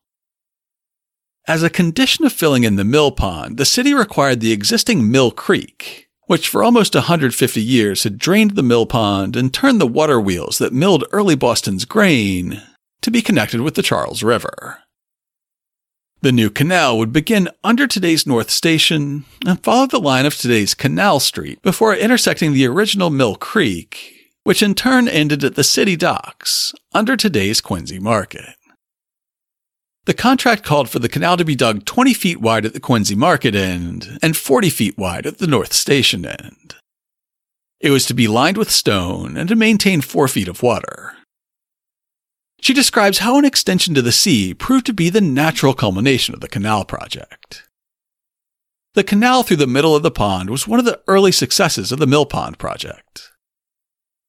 Speaker 1: As a condition of filling in the mill pond, the city required the existing Mill Creek, which for almost 150 years had drained the mill pond and turned the water wheels that milled early Boston's grain, to be connected with the Charles River. The new canal would begin under today's North Station and follow the line of today's Canal Street before intersecting the original Mill Creek, which in turn ended at the city docks under today's Quincy Market. The contract called for the canal to be dug 20 feet wide at the Quincy Market end and 40 feet wide at the North Station end. It was to be lined with stone and to maintain 4 feet of water. She describes how an extension to the sea proved to be the natural culmination of the canal project. The canal through the middle of the pond was one of the early successes of the Mill Pond project.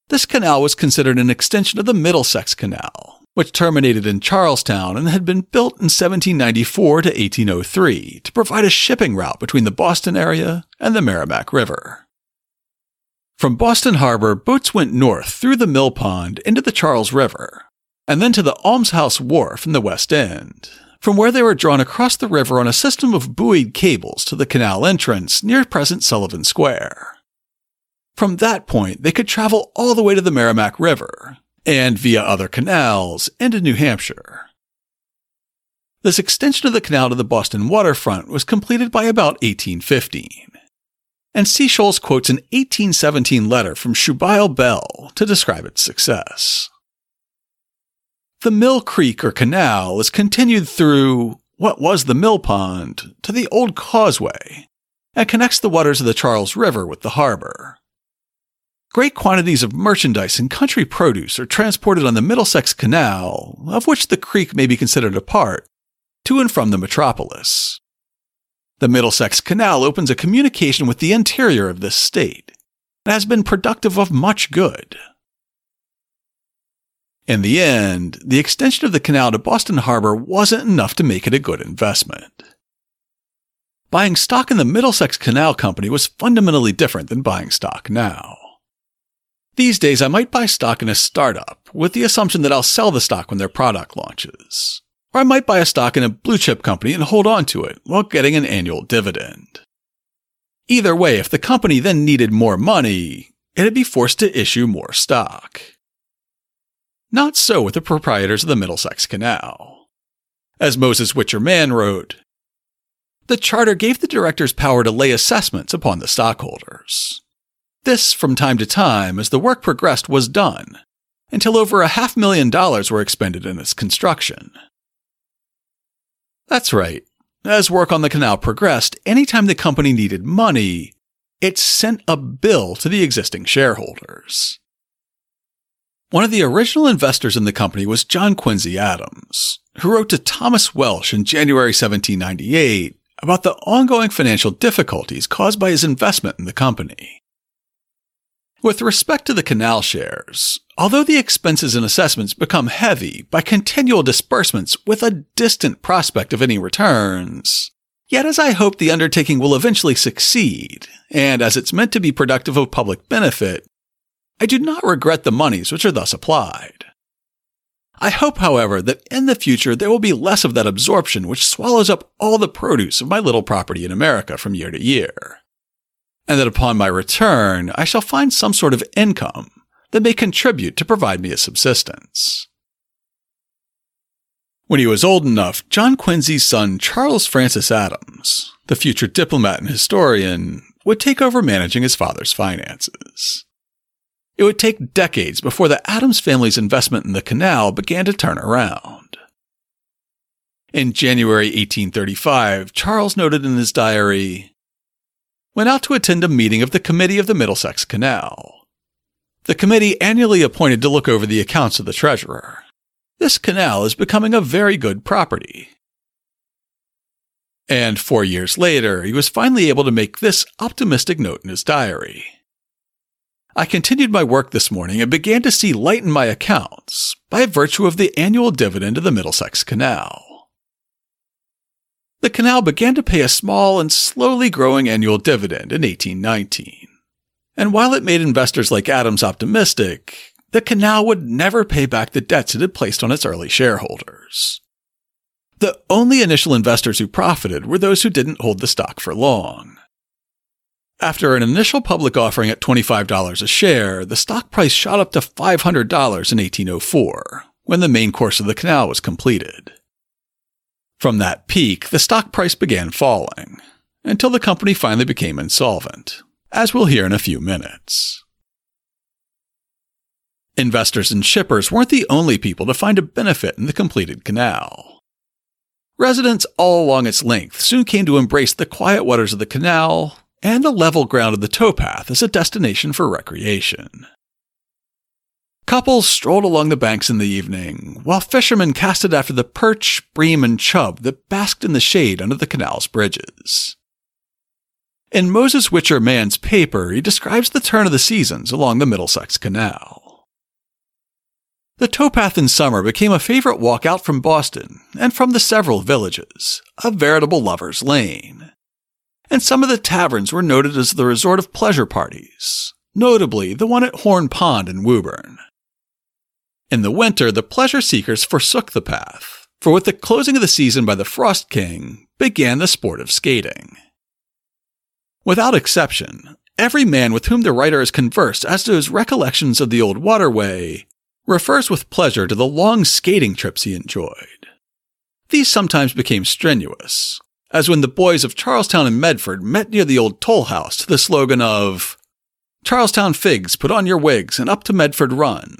Speaker 1: This canal was considered an extension of the Middlesex Canal, which terminated in Charlestown and had been built in 1794 to 1803 to provide a shipping route between the Boston area and the Merrimack River. From Boston Harbor, boats went north through the Mill Pond into the Charles River, and then to the Almshouse Wharf in the West End, from where they were drawn across the river on a system of buoyed cables to the canal entrance near present Sullivan Square. From that point, they could travel all the way to the Merrimack River and via other canals into New Hampshire. This extension of the canal to the Boston waterfront was completed by about 1815. And. Sholes quotes an 1817 letter from Shubael Bell to describe its success. The Mill Creek or canal is continued through what was the mill pond to the old causeway and connects the waters of the Charles River with the harbor. Great quantities of merchandise and country produce are transported on the Middlesex Canal, of which the creek may be considered a part, to and from the metropolis. The Middlesex Canal opens a communication with the interior of this state and has been productive of much good. In the end, the extension of the canal to Boston Harbor wasn't enough to make it a good investment. Buying stock in the Middlesex Canal Company was fundamentally different than buying stock now. These days, I might buy stock in a startup with the assumption that I'll sell the stock when their product launches. Or I might buy a stock in a blue chip company and hold on to it while getting an annual dividend. Either way, if the company then needed more money, it'd be forced to issue more stock. Not so with the proprietors of the Middlesex Canal. As Moses Whitcher Mann wrote, the charter gave the directors power to lay assessments upon the stockholders. This, from time to time, as the work progressed, was done, until over a half million dollars were expended in its construction. That's right. As work on the canal progressed, anytime the company needed money, it sent a bill to the existing shareholders. One of the original investors in the company was John Quincy Adams, who wrote to Thomas Welsh in January 1798 about the ongoing financial difficulties caused by his investment in the company. With respect to the canal shares, although the expenses and assessments become heavy by continual disbursements with a distant prospect of any returns, yet as I hope the undertaking will eventually succeed, and as it's meant to be productive of public benefit, I do not regret the monies which are thus applied. I hope, however, that in the future there will be less of that absorption which swallows up all the produce of my little property in America from year to year. And that upon my return, I shall find some sort of income that may contribute to provide me a subsistence. When he was old enough, John Quincy's son Charles Francis Adams, the future diplomat and historian, would take over managing his father's finances. It would take decades before the Adams family's investment in the canal began to turn around. In January 1835, Charles noted in his diary, went out to attend a meeting of the Committee of the Middlesex Canal. The committee annually appointed to look over the accounts of the treasurer. This canal is becoming a very good property. And four years later, he was finally able to make this optimistic note in his diary. I continued my work this morning and began to see light in my accounts by virtue of the annual dividend of the Middlesex Canal. The canal began to pay a small and slowly growing annual dividend in 1819. And while it made investors like Adams optimistic, the canal would never pay back the debts it had placed on its early shareholders. The only initial investors who profited were those who didn't hold the stock for long. After an initial public offering at $25 a share, the stock price shot up to $500 in 1804, when the main course of the canal was completed. From that peak, the stock price began falling, until the company finally became insolvent, as we'll hear in a few minutes. Investors and shippers weren't the only people to find a benefit in the completed canal. Residents all along its length soon came to embrace the quiet waters of the canal and the level ground of the towpath as a destination for recreation. Couples strolled along the banks in the evening, while fishermen casted after the perch, bream, and chub that basked in the shade under the canal's bridges. In Moses Whitcher Mann's paper, he describes the turn of the seasons along the Middlesex Canal. The towpath in summer became a favorite walk out from Boston and from the several villages, a veritable lover's lane and some of the taverns were noted as the resort of pleasure parties, notably the one at Horn Pond in Woburn. In the winter, the pleasure seekers forsook the path, for with the closing of the season by the Frost King began the sport of skating. Without exception, every man with whom the writer has conversed as to his recollections of the old waterway refers with pleasure to the long skating trips he enjoyed. These sometimes became strenuous, as when the boys of Charlestown and Medford met near the old toll house to the slogan of Charlestown figs, put on your wigs and up to Medford run,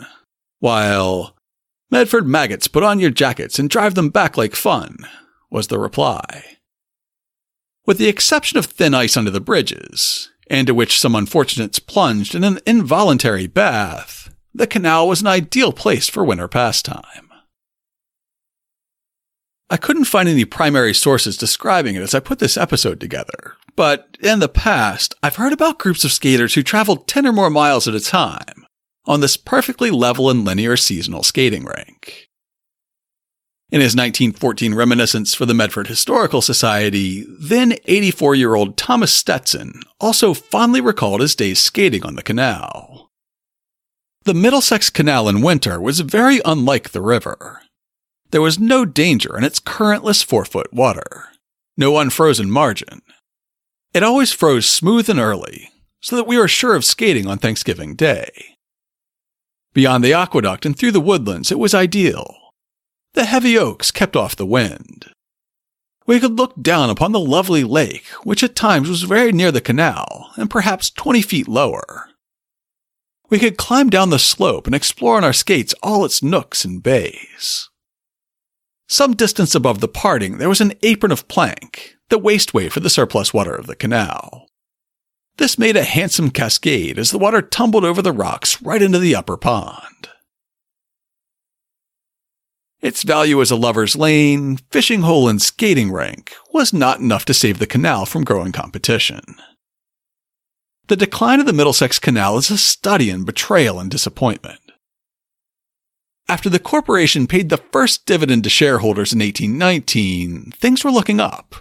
Speaker 1: while Medford maggots, put on your jackets and drive them back like fun, was the reply. With the exception of thin ice under the bridges, and to which some unfortunates plunged in an involuntary bath, the canal was an ideal place for winter pastime. I couldn't find any primary sources describing it as I put this episode together, but in the past, I've heard about groups of skaters who traveled 10 or more miles at a time on this perfectly level and linear seasonal skating rink. In his 1914 reminiscence for the Medford Historical Society, then 84 year old Thomas Stetson also fondly recalled his days skating on the canal. The Middlesex Canal in winter was very unlike the river. There was no danger in its currentless four foot water, no unfrozen margin. It always froze smooth and early, so that we were sure of skating on Thanksgiving Day. Beyond the aqueduct and through the woodlands, it was ideal the heavy oaks kept off the wind. We could look down upon the lovely lake, which at times was very near the canal and perhaps 20 feet lower. We could climb down the slope and explore on our skates all its nooks and bays. Some distance above the parting, there was an apron of plank, the wasteway for the surplus water of the canal. This made a handsome cascade as the water tumbled over the rocks right into the upper pond. Its value as a lover's lane, fishing hole, and skating rink was not enough to save the canal from growing competition. The decline of the Middlesex Canal is a study in betrayal and disappointment. After the corporation paid the first dividend to shareholders in 1819, things were looking up.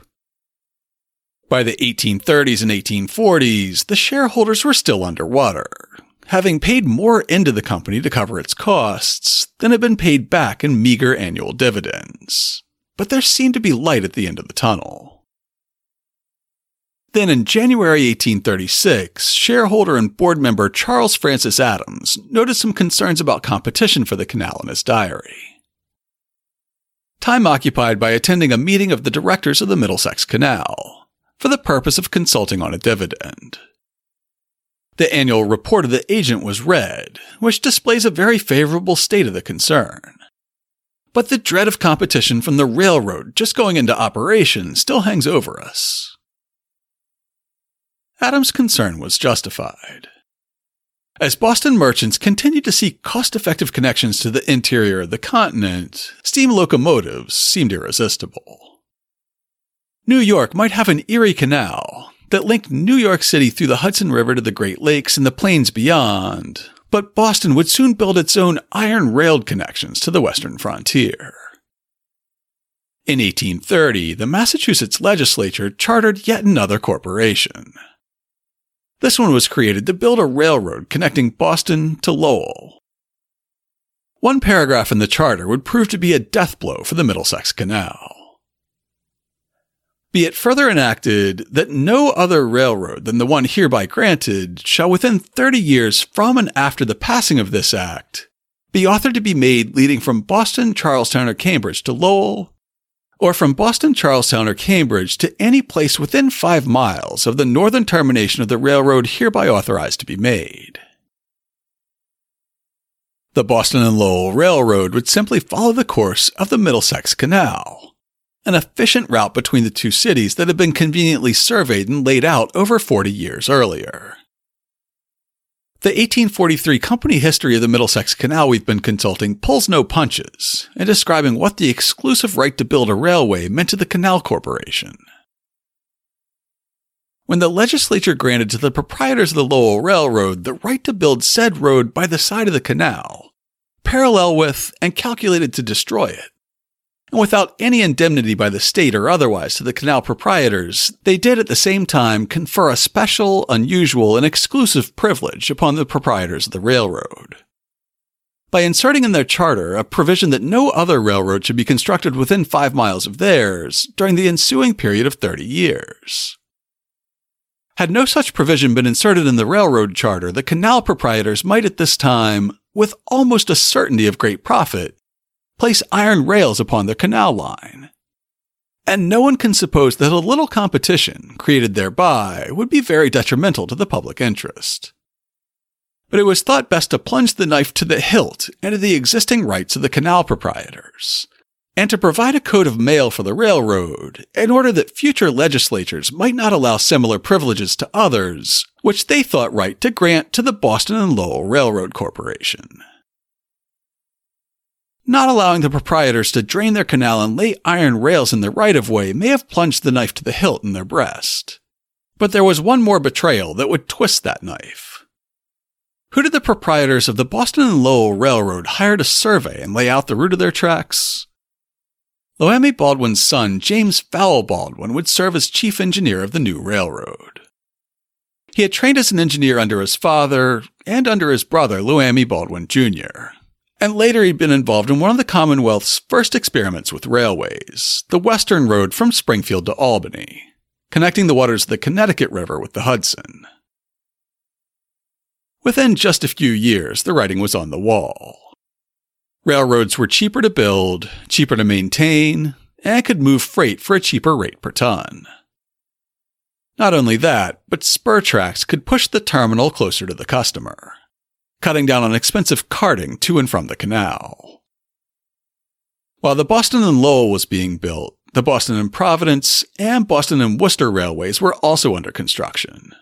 Speaker 1: By the 1830s and 1840s, the shareholders were still underwater, having paid more into the company to cover its costs than had been paid back in meager annual dividends. But there seemed to be light at the end of the tunnel. Then in January 1836, shareholder and board member Charles Francis Adams noticed some concerns about competition for the canal in his diary. Time occupied by attending a meeting of the directors of the Middlesex Canal for the purpose of consulting on a dividend. The annual report of the agent was read, which displays a very favorable state of the concern. But the dread of competition from the railroad just going into operation still hangs over us. Adams' concern was justified. As Boston merchants continued to seek cost effective connections to the interior of the continent, steam locomotives seemed irresistible. New York might have an Erie Canal, that linked New York City through the Hudson River to the Great Lakes and the plains beyond, but Boston would soon build its own iron railed connections to the western frontier. In 1830, the Massachusetts legislature chartered yet another corporation. This one was created to build a railroad connecting Boston to Lowell. One paragraph in the charter would prove to be a death blow for the Middlesex Canal. Be it further enacted that no other railroad than the one hereby granted shall within 30 years from and after the passing of this act be authored to be made leading from Boston, Charlestown, or Cambridge to Lowell, or from Boston, Charlestown, or Cambridge to any place within five miles of the northern termination of the railroad hereby authorized to be made. The Boston and Lowell Railroad would simply follow the course of the Middlesex Canal an efficient route between the two cities that had been conveniently surveyed and laid out over 40 years earlier. The 1843 company history of the Middlesex Canal we've been consulting pulls no punches in describing what the exclusive right to build a railway meant to the Canal Corporation. When the legislature granted to the proprietors of the Lowell Railroad the right to build said road by the side of the canal, parallel with and calculated to destroy it, and without any indemnity by the state or otherwise to the canal proprietors, they did at the same time confer a special, unusual, and exclusive privilege upon the proprietors of the railroad. By inserting in their charter a provision that no other railroad should be constructed within five miles of theirs during the ensuing period of 30 years. Had no such provision been inserted in the railroad charter, the canal proprietors might at this time, with almost a certainty of great profit, place iron rails upon their canal line. And no one can suppose that a little competition, created thereby, would be very detrimental to the public interest. But it was thought best to plunge the knife to the hilt into the existing rights of the canal proprietors, and to provide a code of mail for the railroad in order that future legislatures might not allow similar privileges to others, which they thought right to grant to the Boston and Lowell Railroad Corporation. Not allowing the proprietors to drain their canal and lay iron rails in the right of way may have plunged the knife to the hilt in their breast. But there was one more betrayal that would twist that knife. Who did the proprietors of the Boston and Lowell Railroad hire to survey and lay out the route of their tracks? Loammi Baldwin's son, James Fowle Baldwin, would serve as chief engineer of the new railroad. He had trained as an engineer under his father and under his brother, Loammi Baldwin Jr and later he'd been involved in one of the Commonwealth's first experiments with railways, the Western Road from Springfield to Albany, connecting the waters of the Connecticut River with the Hudson. Within just a few years, the writing was on the wall. Railroads were cheaper to build, cheaper to maintain, and could move freight for a cheaper rate per ton. Not only that, but spur tracks could push the terminal closer to the customer cutting down on expensive carting to and from the canal. While the Boston and Lowell was being built, the Boston and Providence and Boston and Worcester railways were also under construction.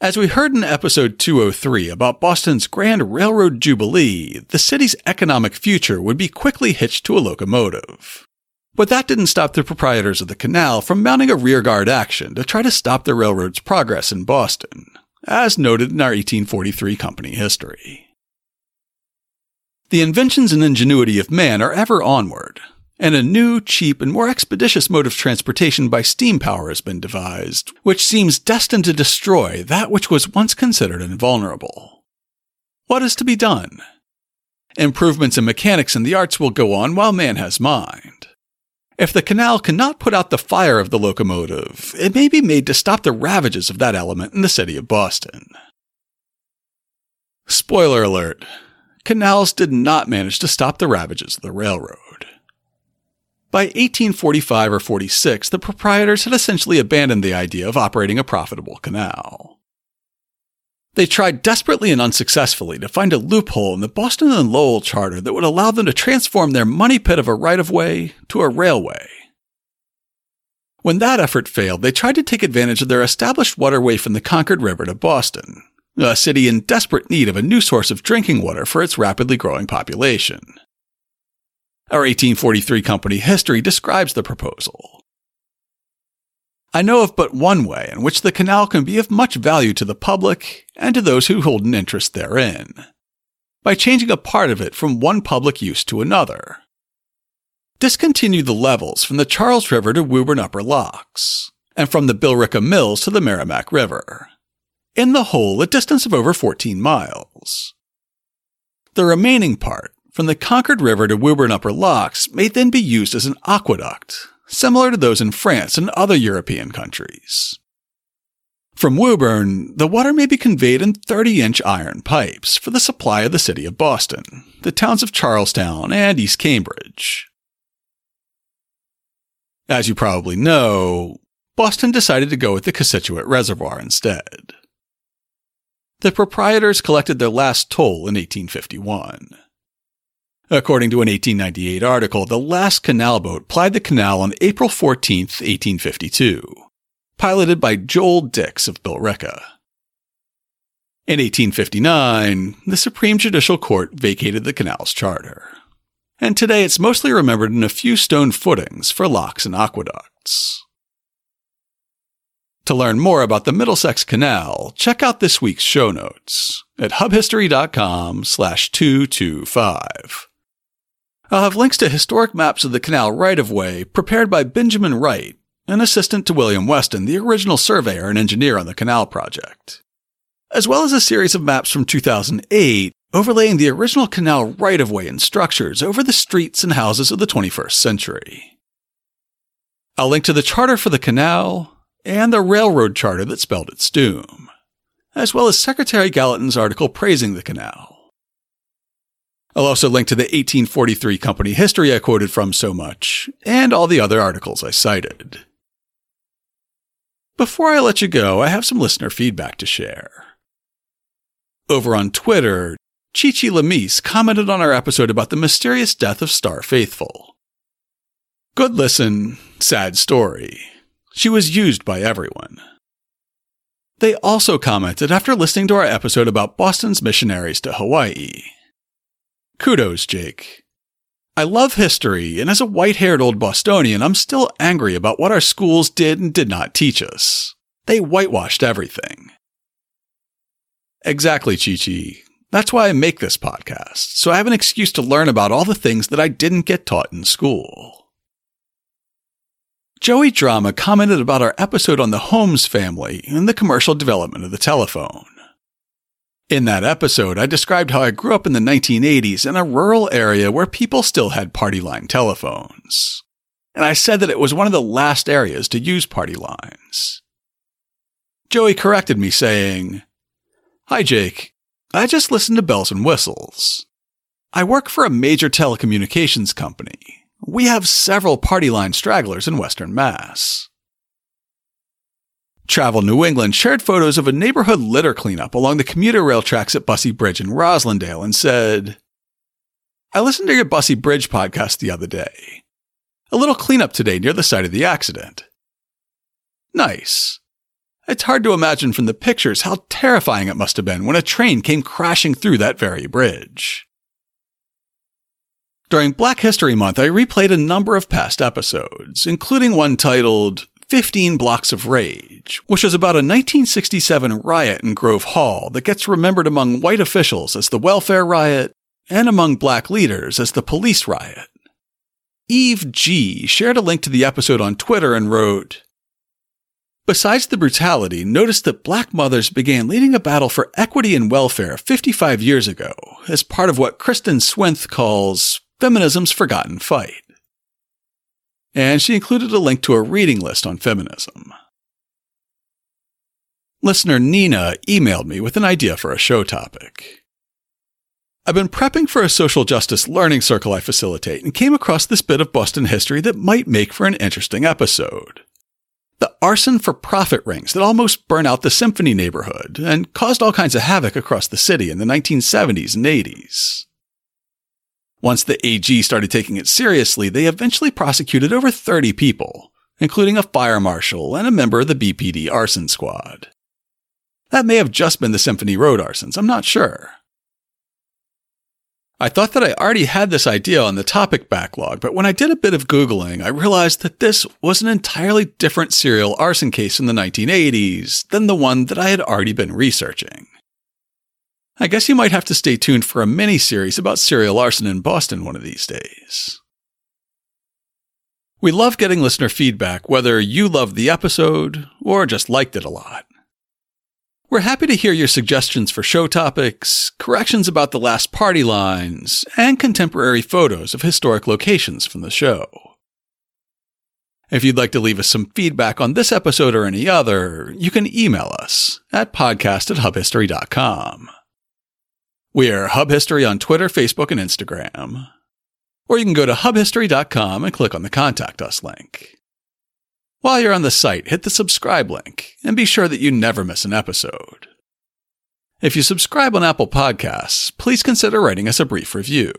Speaker 1: As we heard in episode 203 about Boston's Grand Railroad Jubilee, the city's economic future would be quickly hitched to a locomotive. But that didn't stop the proprietors of the canal from mounting a rearguard action to try to stop the railroad's progress in Boston as noted in our 1843 company history. The inventions and ingenuity of man are ever onward, and a new, cheap, and more expeditious mode of transportation by steam power has been devised, which seems destined to destroy that which was once considered invulnerable. What is to be done? Improvements in mechanics and the arts will go on while man has mind. If the canal cannot put out the fire of the locomotive, it may be made to stop the ravages of that element in the city of Boston. Spoiler alert canals did not manage to stop the ravages of the railroad. By 1845 or 46, the proprietors had essentially abandoned the idea of operating a profitable canal. They tried desperately and unsuccessfully to find a loophole in the Boston and Lowell charter that would allow them to transform their money pit of a right of way to a railway. When that effort failed, they tried to take advantage of their established waterway from the Concord River to Boston, a city in desperate need of a new source of drinking water for its rapidly growing population. Our 1843 company history describes the proposal. I know of but one way in which the canal can be of much value to the public and to those who hold an interest therein by changing a part of it from one public use to another. Discontinue the levels from the Charles River to Woburn Upper Locks, and from the Billerica Mills to the Merrimack River. In the whole, a distance of over 14 miles. The remaining part, from the Concord River to Woburn Upper Locks, may then be used as an aqueduct, similar to those in France and other European countries. From Woburn, the water may be conveyed in 30 inch iron pipes for the supply of the city of Boston, the towns of Charlestown and East Cambridge. As you probably know, Boston decided to go with the Cochituate Reservoir instead. The proprietors collected their last toll in 1851. According to an 1898 article, the last canal boat plied the canal on April 14, 1852, piloted by Joel Dix of Billerica. In 1859, the Supreme Judicial Court vacated the canal's charter, and today it's mostly remembered in a few stone footings for locks and aqueducts. To learn more about the Middlesex Canal, check out this week's show notes at hubhistory.com slash 225. I'll have links to historic maps of the canal right of way prepared by Benjamin Wright, an assistant to William Weston, the original surveyor and engineer on the canal project, as well as a series of maps from 2008 overlaying the original canal right of way and structures over the streets and houses of the 21st century. I'll link to the charter for the canal and the railroad charter that spelled its doom, as well as Secretary Gallatin's article praising the canal. I'll also link to the 1843 company history I quoted from so much, and all the other articles I cited. Before I let you go, I have some listener feedback to share. Over on Twitter, Chichi Lamise commented on our episode about the mysterious death of Starr Faithfull. Good listen, sad story. She was used by everyone. They also commented after listening to our episode about Boston's missionaries to Hawaii. Kudos, Jake. I love history, and as a white haired old Bostonian, I'm still angry about what our schools did and did not teach us. They whitewashed everything. Exactly, Chi Chi. That's why I make this podcast, so I have an excuse to learn about all the things that I didn't get taught in school. Joey Drama commented about our episode on the Holmes family and the commercial development of the telephone. In that episode, I described how I grew up in the 1980s in a rural area where people still had party line telephones. And I said that it was one of the last areas to use party lines. Joey corrected me, saying, Hi, Jake. I just listened to bells and whistles. I work for a major telecommunications company. We have several party line stragglers in Western Mass. Travel New England shared photos of a neighborhood litter cleanup along the commuter rail tracks at Bussey Bridge in Roslindale and said, I listened to your Bussey Bridge podcast the other day. A little cleanup today near the site of the accident. Nice. It's hard to imagine from the pictures how terrifying it must have been when a train came crashing through that very bridge. During Black History Month, I replayed a number of past episodes, including one titled 15 Blocks of Rage, which was about a 1967 riot in Grove Hall that gets remembered among white officials as the welfare riot and among black leaders as the police riot. Eve G shared a link to the episode on Twitter and wrote, Besides the brutality, notice that black mothers began leading a battle for equity and welfare 55 years ago as part of what Kirsten Swinth calls feminism's forgotten fight. And she included a link to a reading list on feminism. Listener Nina emailed me with an idea for a show topic. I've been prepping for a social justice learning circle I facilitate and came across this bit of Boston history that might make for an interesting episode the arson for profit rings that almost burned out the Symphony neighborhood and caused all kinds of havoc across the city in the 1970s and 80s. Once the AG started taking it seriously, they eventually prosecuted over 30 people, including a fire marshal and a member of the BPD arson squad. That may have just been the Symphony Road arsons, I'm not sure. I thought that I already had this idea on the topic backlog, but when I did a bit of Googling, I realized that this was an entirely different serial arson case in the 1980s than the one that I had already been researching. I guess you might have to stay tuned for a mini series about serial arson in Boston one of these days. We love getting listener feedback, whether you loved the episode or just liked it a lot. We're happy to hear your suggestions for show topics, corrections about the last party lines, and contemporary photos of historic locations from the show. If you'd like to leave us some feedback on this episode or any other, you can email us at podcast at hubhistory.com. We are Hub History on Twitter, Facebook, and Instagram. Or you can go to hubhistory.com and click on the Contact Us link. While you're on the site, hit the subscribe link and be sure that you never miss an episode. If you subscribe on Apple Podcasts, please consider writing us a brief review.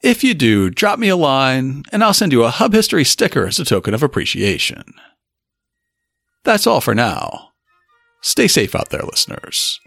Speaker 1: If you do, drop me a line and I'll send you a Hub History sticker as a token of appreciation. That's all for now. Stay safe out there, listeners.